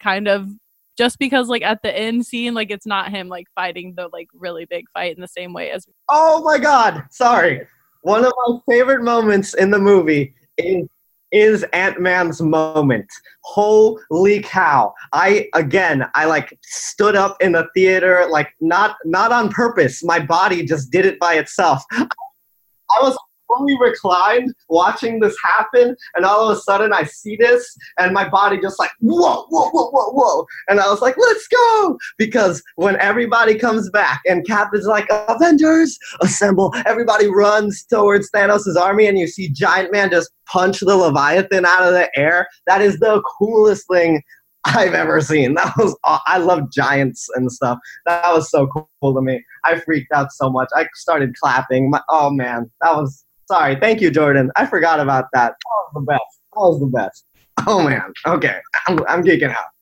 kind of just because like at the end scene, like it's not him like fighting the like really big fight in the same way as Oh my God! Sorry. One of my favorite moments in the movie is is Ant Man's moment. Holy cow! I again, I like stood up in the theater, like not not on purpose. My body just did it by itself. I was fully reclined watching this happen, and all of a sudden I see this, and my body just like whoa, whoa, whoa, whoa, whoa, and I was like, let's go! Because when everybody comes back and Cap is like, Avengers, assemble, everybody runs towards Thanos' army, and you see Giant Man just punch the Leviathan out of the air. That is the coolest thing I've ever seen. That was I love giants and stuff. That was so cool to me. I freaked out so much. I started clapping. My, oh man, that was sorry. Thank you, Jordan. I forgot about that. That was the best. That was the best. Oh man. Okay, I'm I'm geeking out.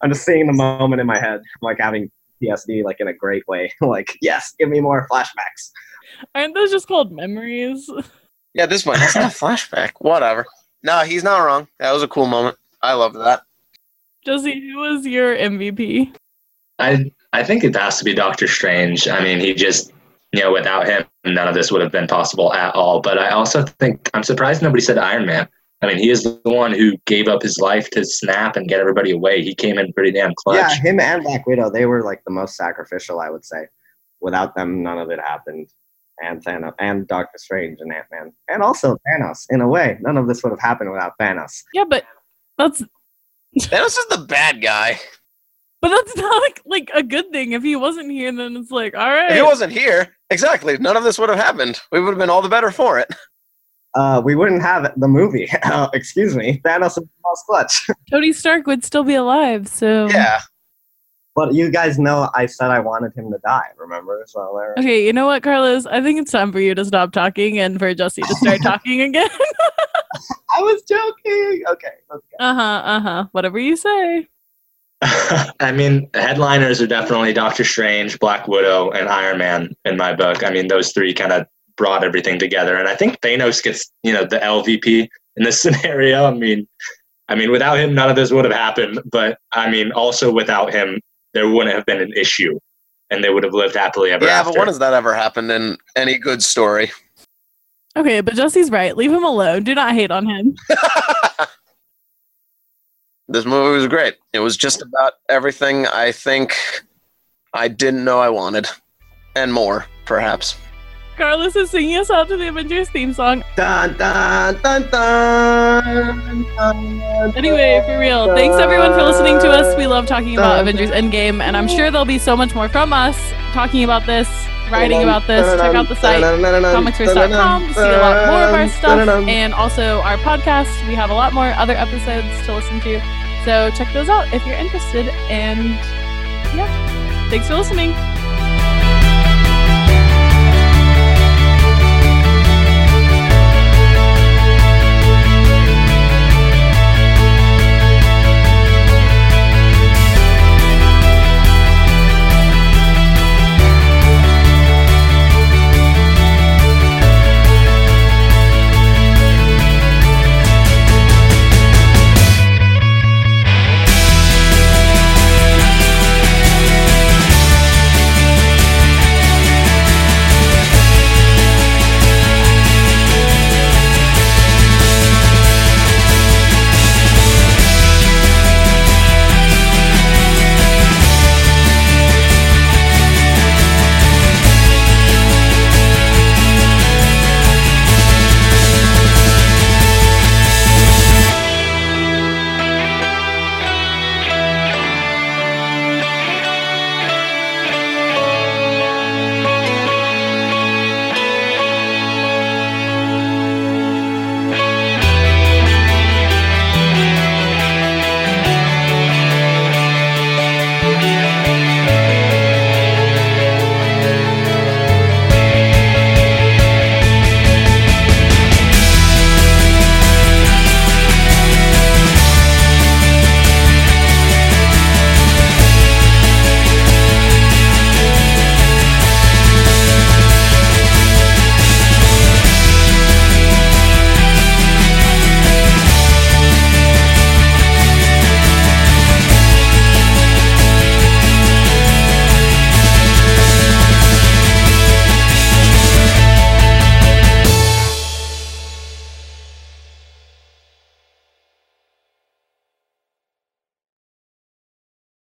I'm just seeing the moment in my head, I'm like having PSD, like in a great way. like yes, give me more flashbacks. aren't those just called memories? Yeah, this one that's not a flashback. Whatever. No, he's not wrong. That was a cool moment. I love that. Josie, who was your MVP? I I think it has to be Doctor Strange. I mean, he just you know without him, none of this would have been possible at all. But I also think I'm surprised nobody said Iron Man. I mean, he is the one who gave up his life to snap and get everybody away. He came in pretty damn clutch. Yeah, him and Black Widow, they were like the most sacrificial, I would say. Without them, none of it happened. And Thanos, and Doctor Strange and Ant Man, and also Thanos. In a way, none of this would have happened without Thanos. Yeah, but that's Thanos is the bad guy. But that's not like, like a good thing. If he wasn't here, then it's like, all right. If he wasn't here, exactly, none of this would have happened. We would have been all the better for it. Uh, we wouldn't have the movie. Uh, excuse me, Thanos is the clutch. Tony Stark would still be alive. So Yeah. but you guys know I said I wanted him to die. Remember? So there. Okay, you know what, Carlos? I think it's time for you to stop talking and for Jesse to start talking again. I was joking. Okay, let's go. uh huh. Uh huh. Whatever you say. I mean, headliners are definitely Doctor Strange, Black Widow, and Iron Man in my book. I mean, those three kind of brought everything together, and I think Thanos gets you know the LVP in this scenario. I mean, I mean, without him, none of this would have happened. But I mean, also without him, there wouldn't have been an issue, and they would have lived happily ever Yeah, after. but when has that ever happened in any good story? Okay, but Jesse's right. Leave him alone. Do not hate on him. this movie was great. It was just about everything I think I didn't know I wanted, and more, perhaps. Carlos is singing us out to the Avengers theme song. Dun, dun, dun, dun, dun, Anyway, for real, thanks everyone for listening to us. We love talking about Avengers Endgame, and I'm sure there'll be so much more from us talking about this, writing about this. Check out the site, comicsverse.com, to see a lot more of our stuff, and also our podcast. We have a lot more other episodes to listen to. So check those out if you're interested. And yeah, thanks for listening.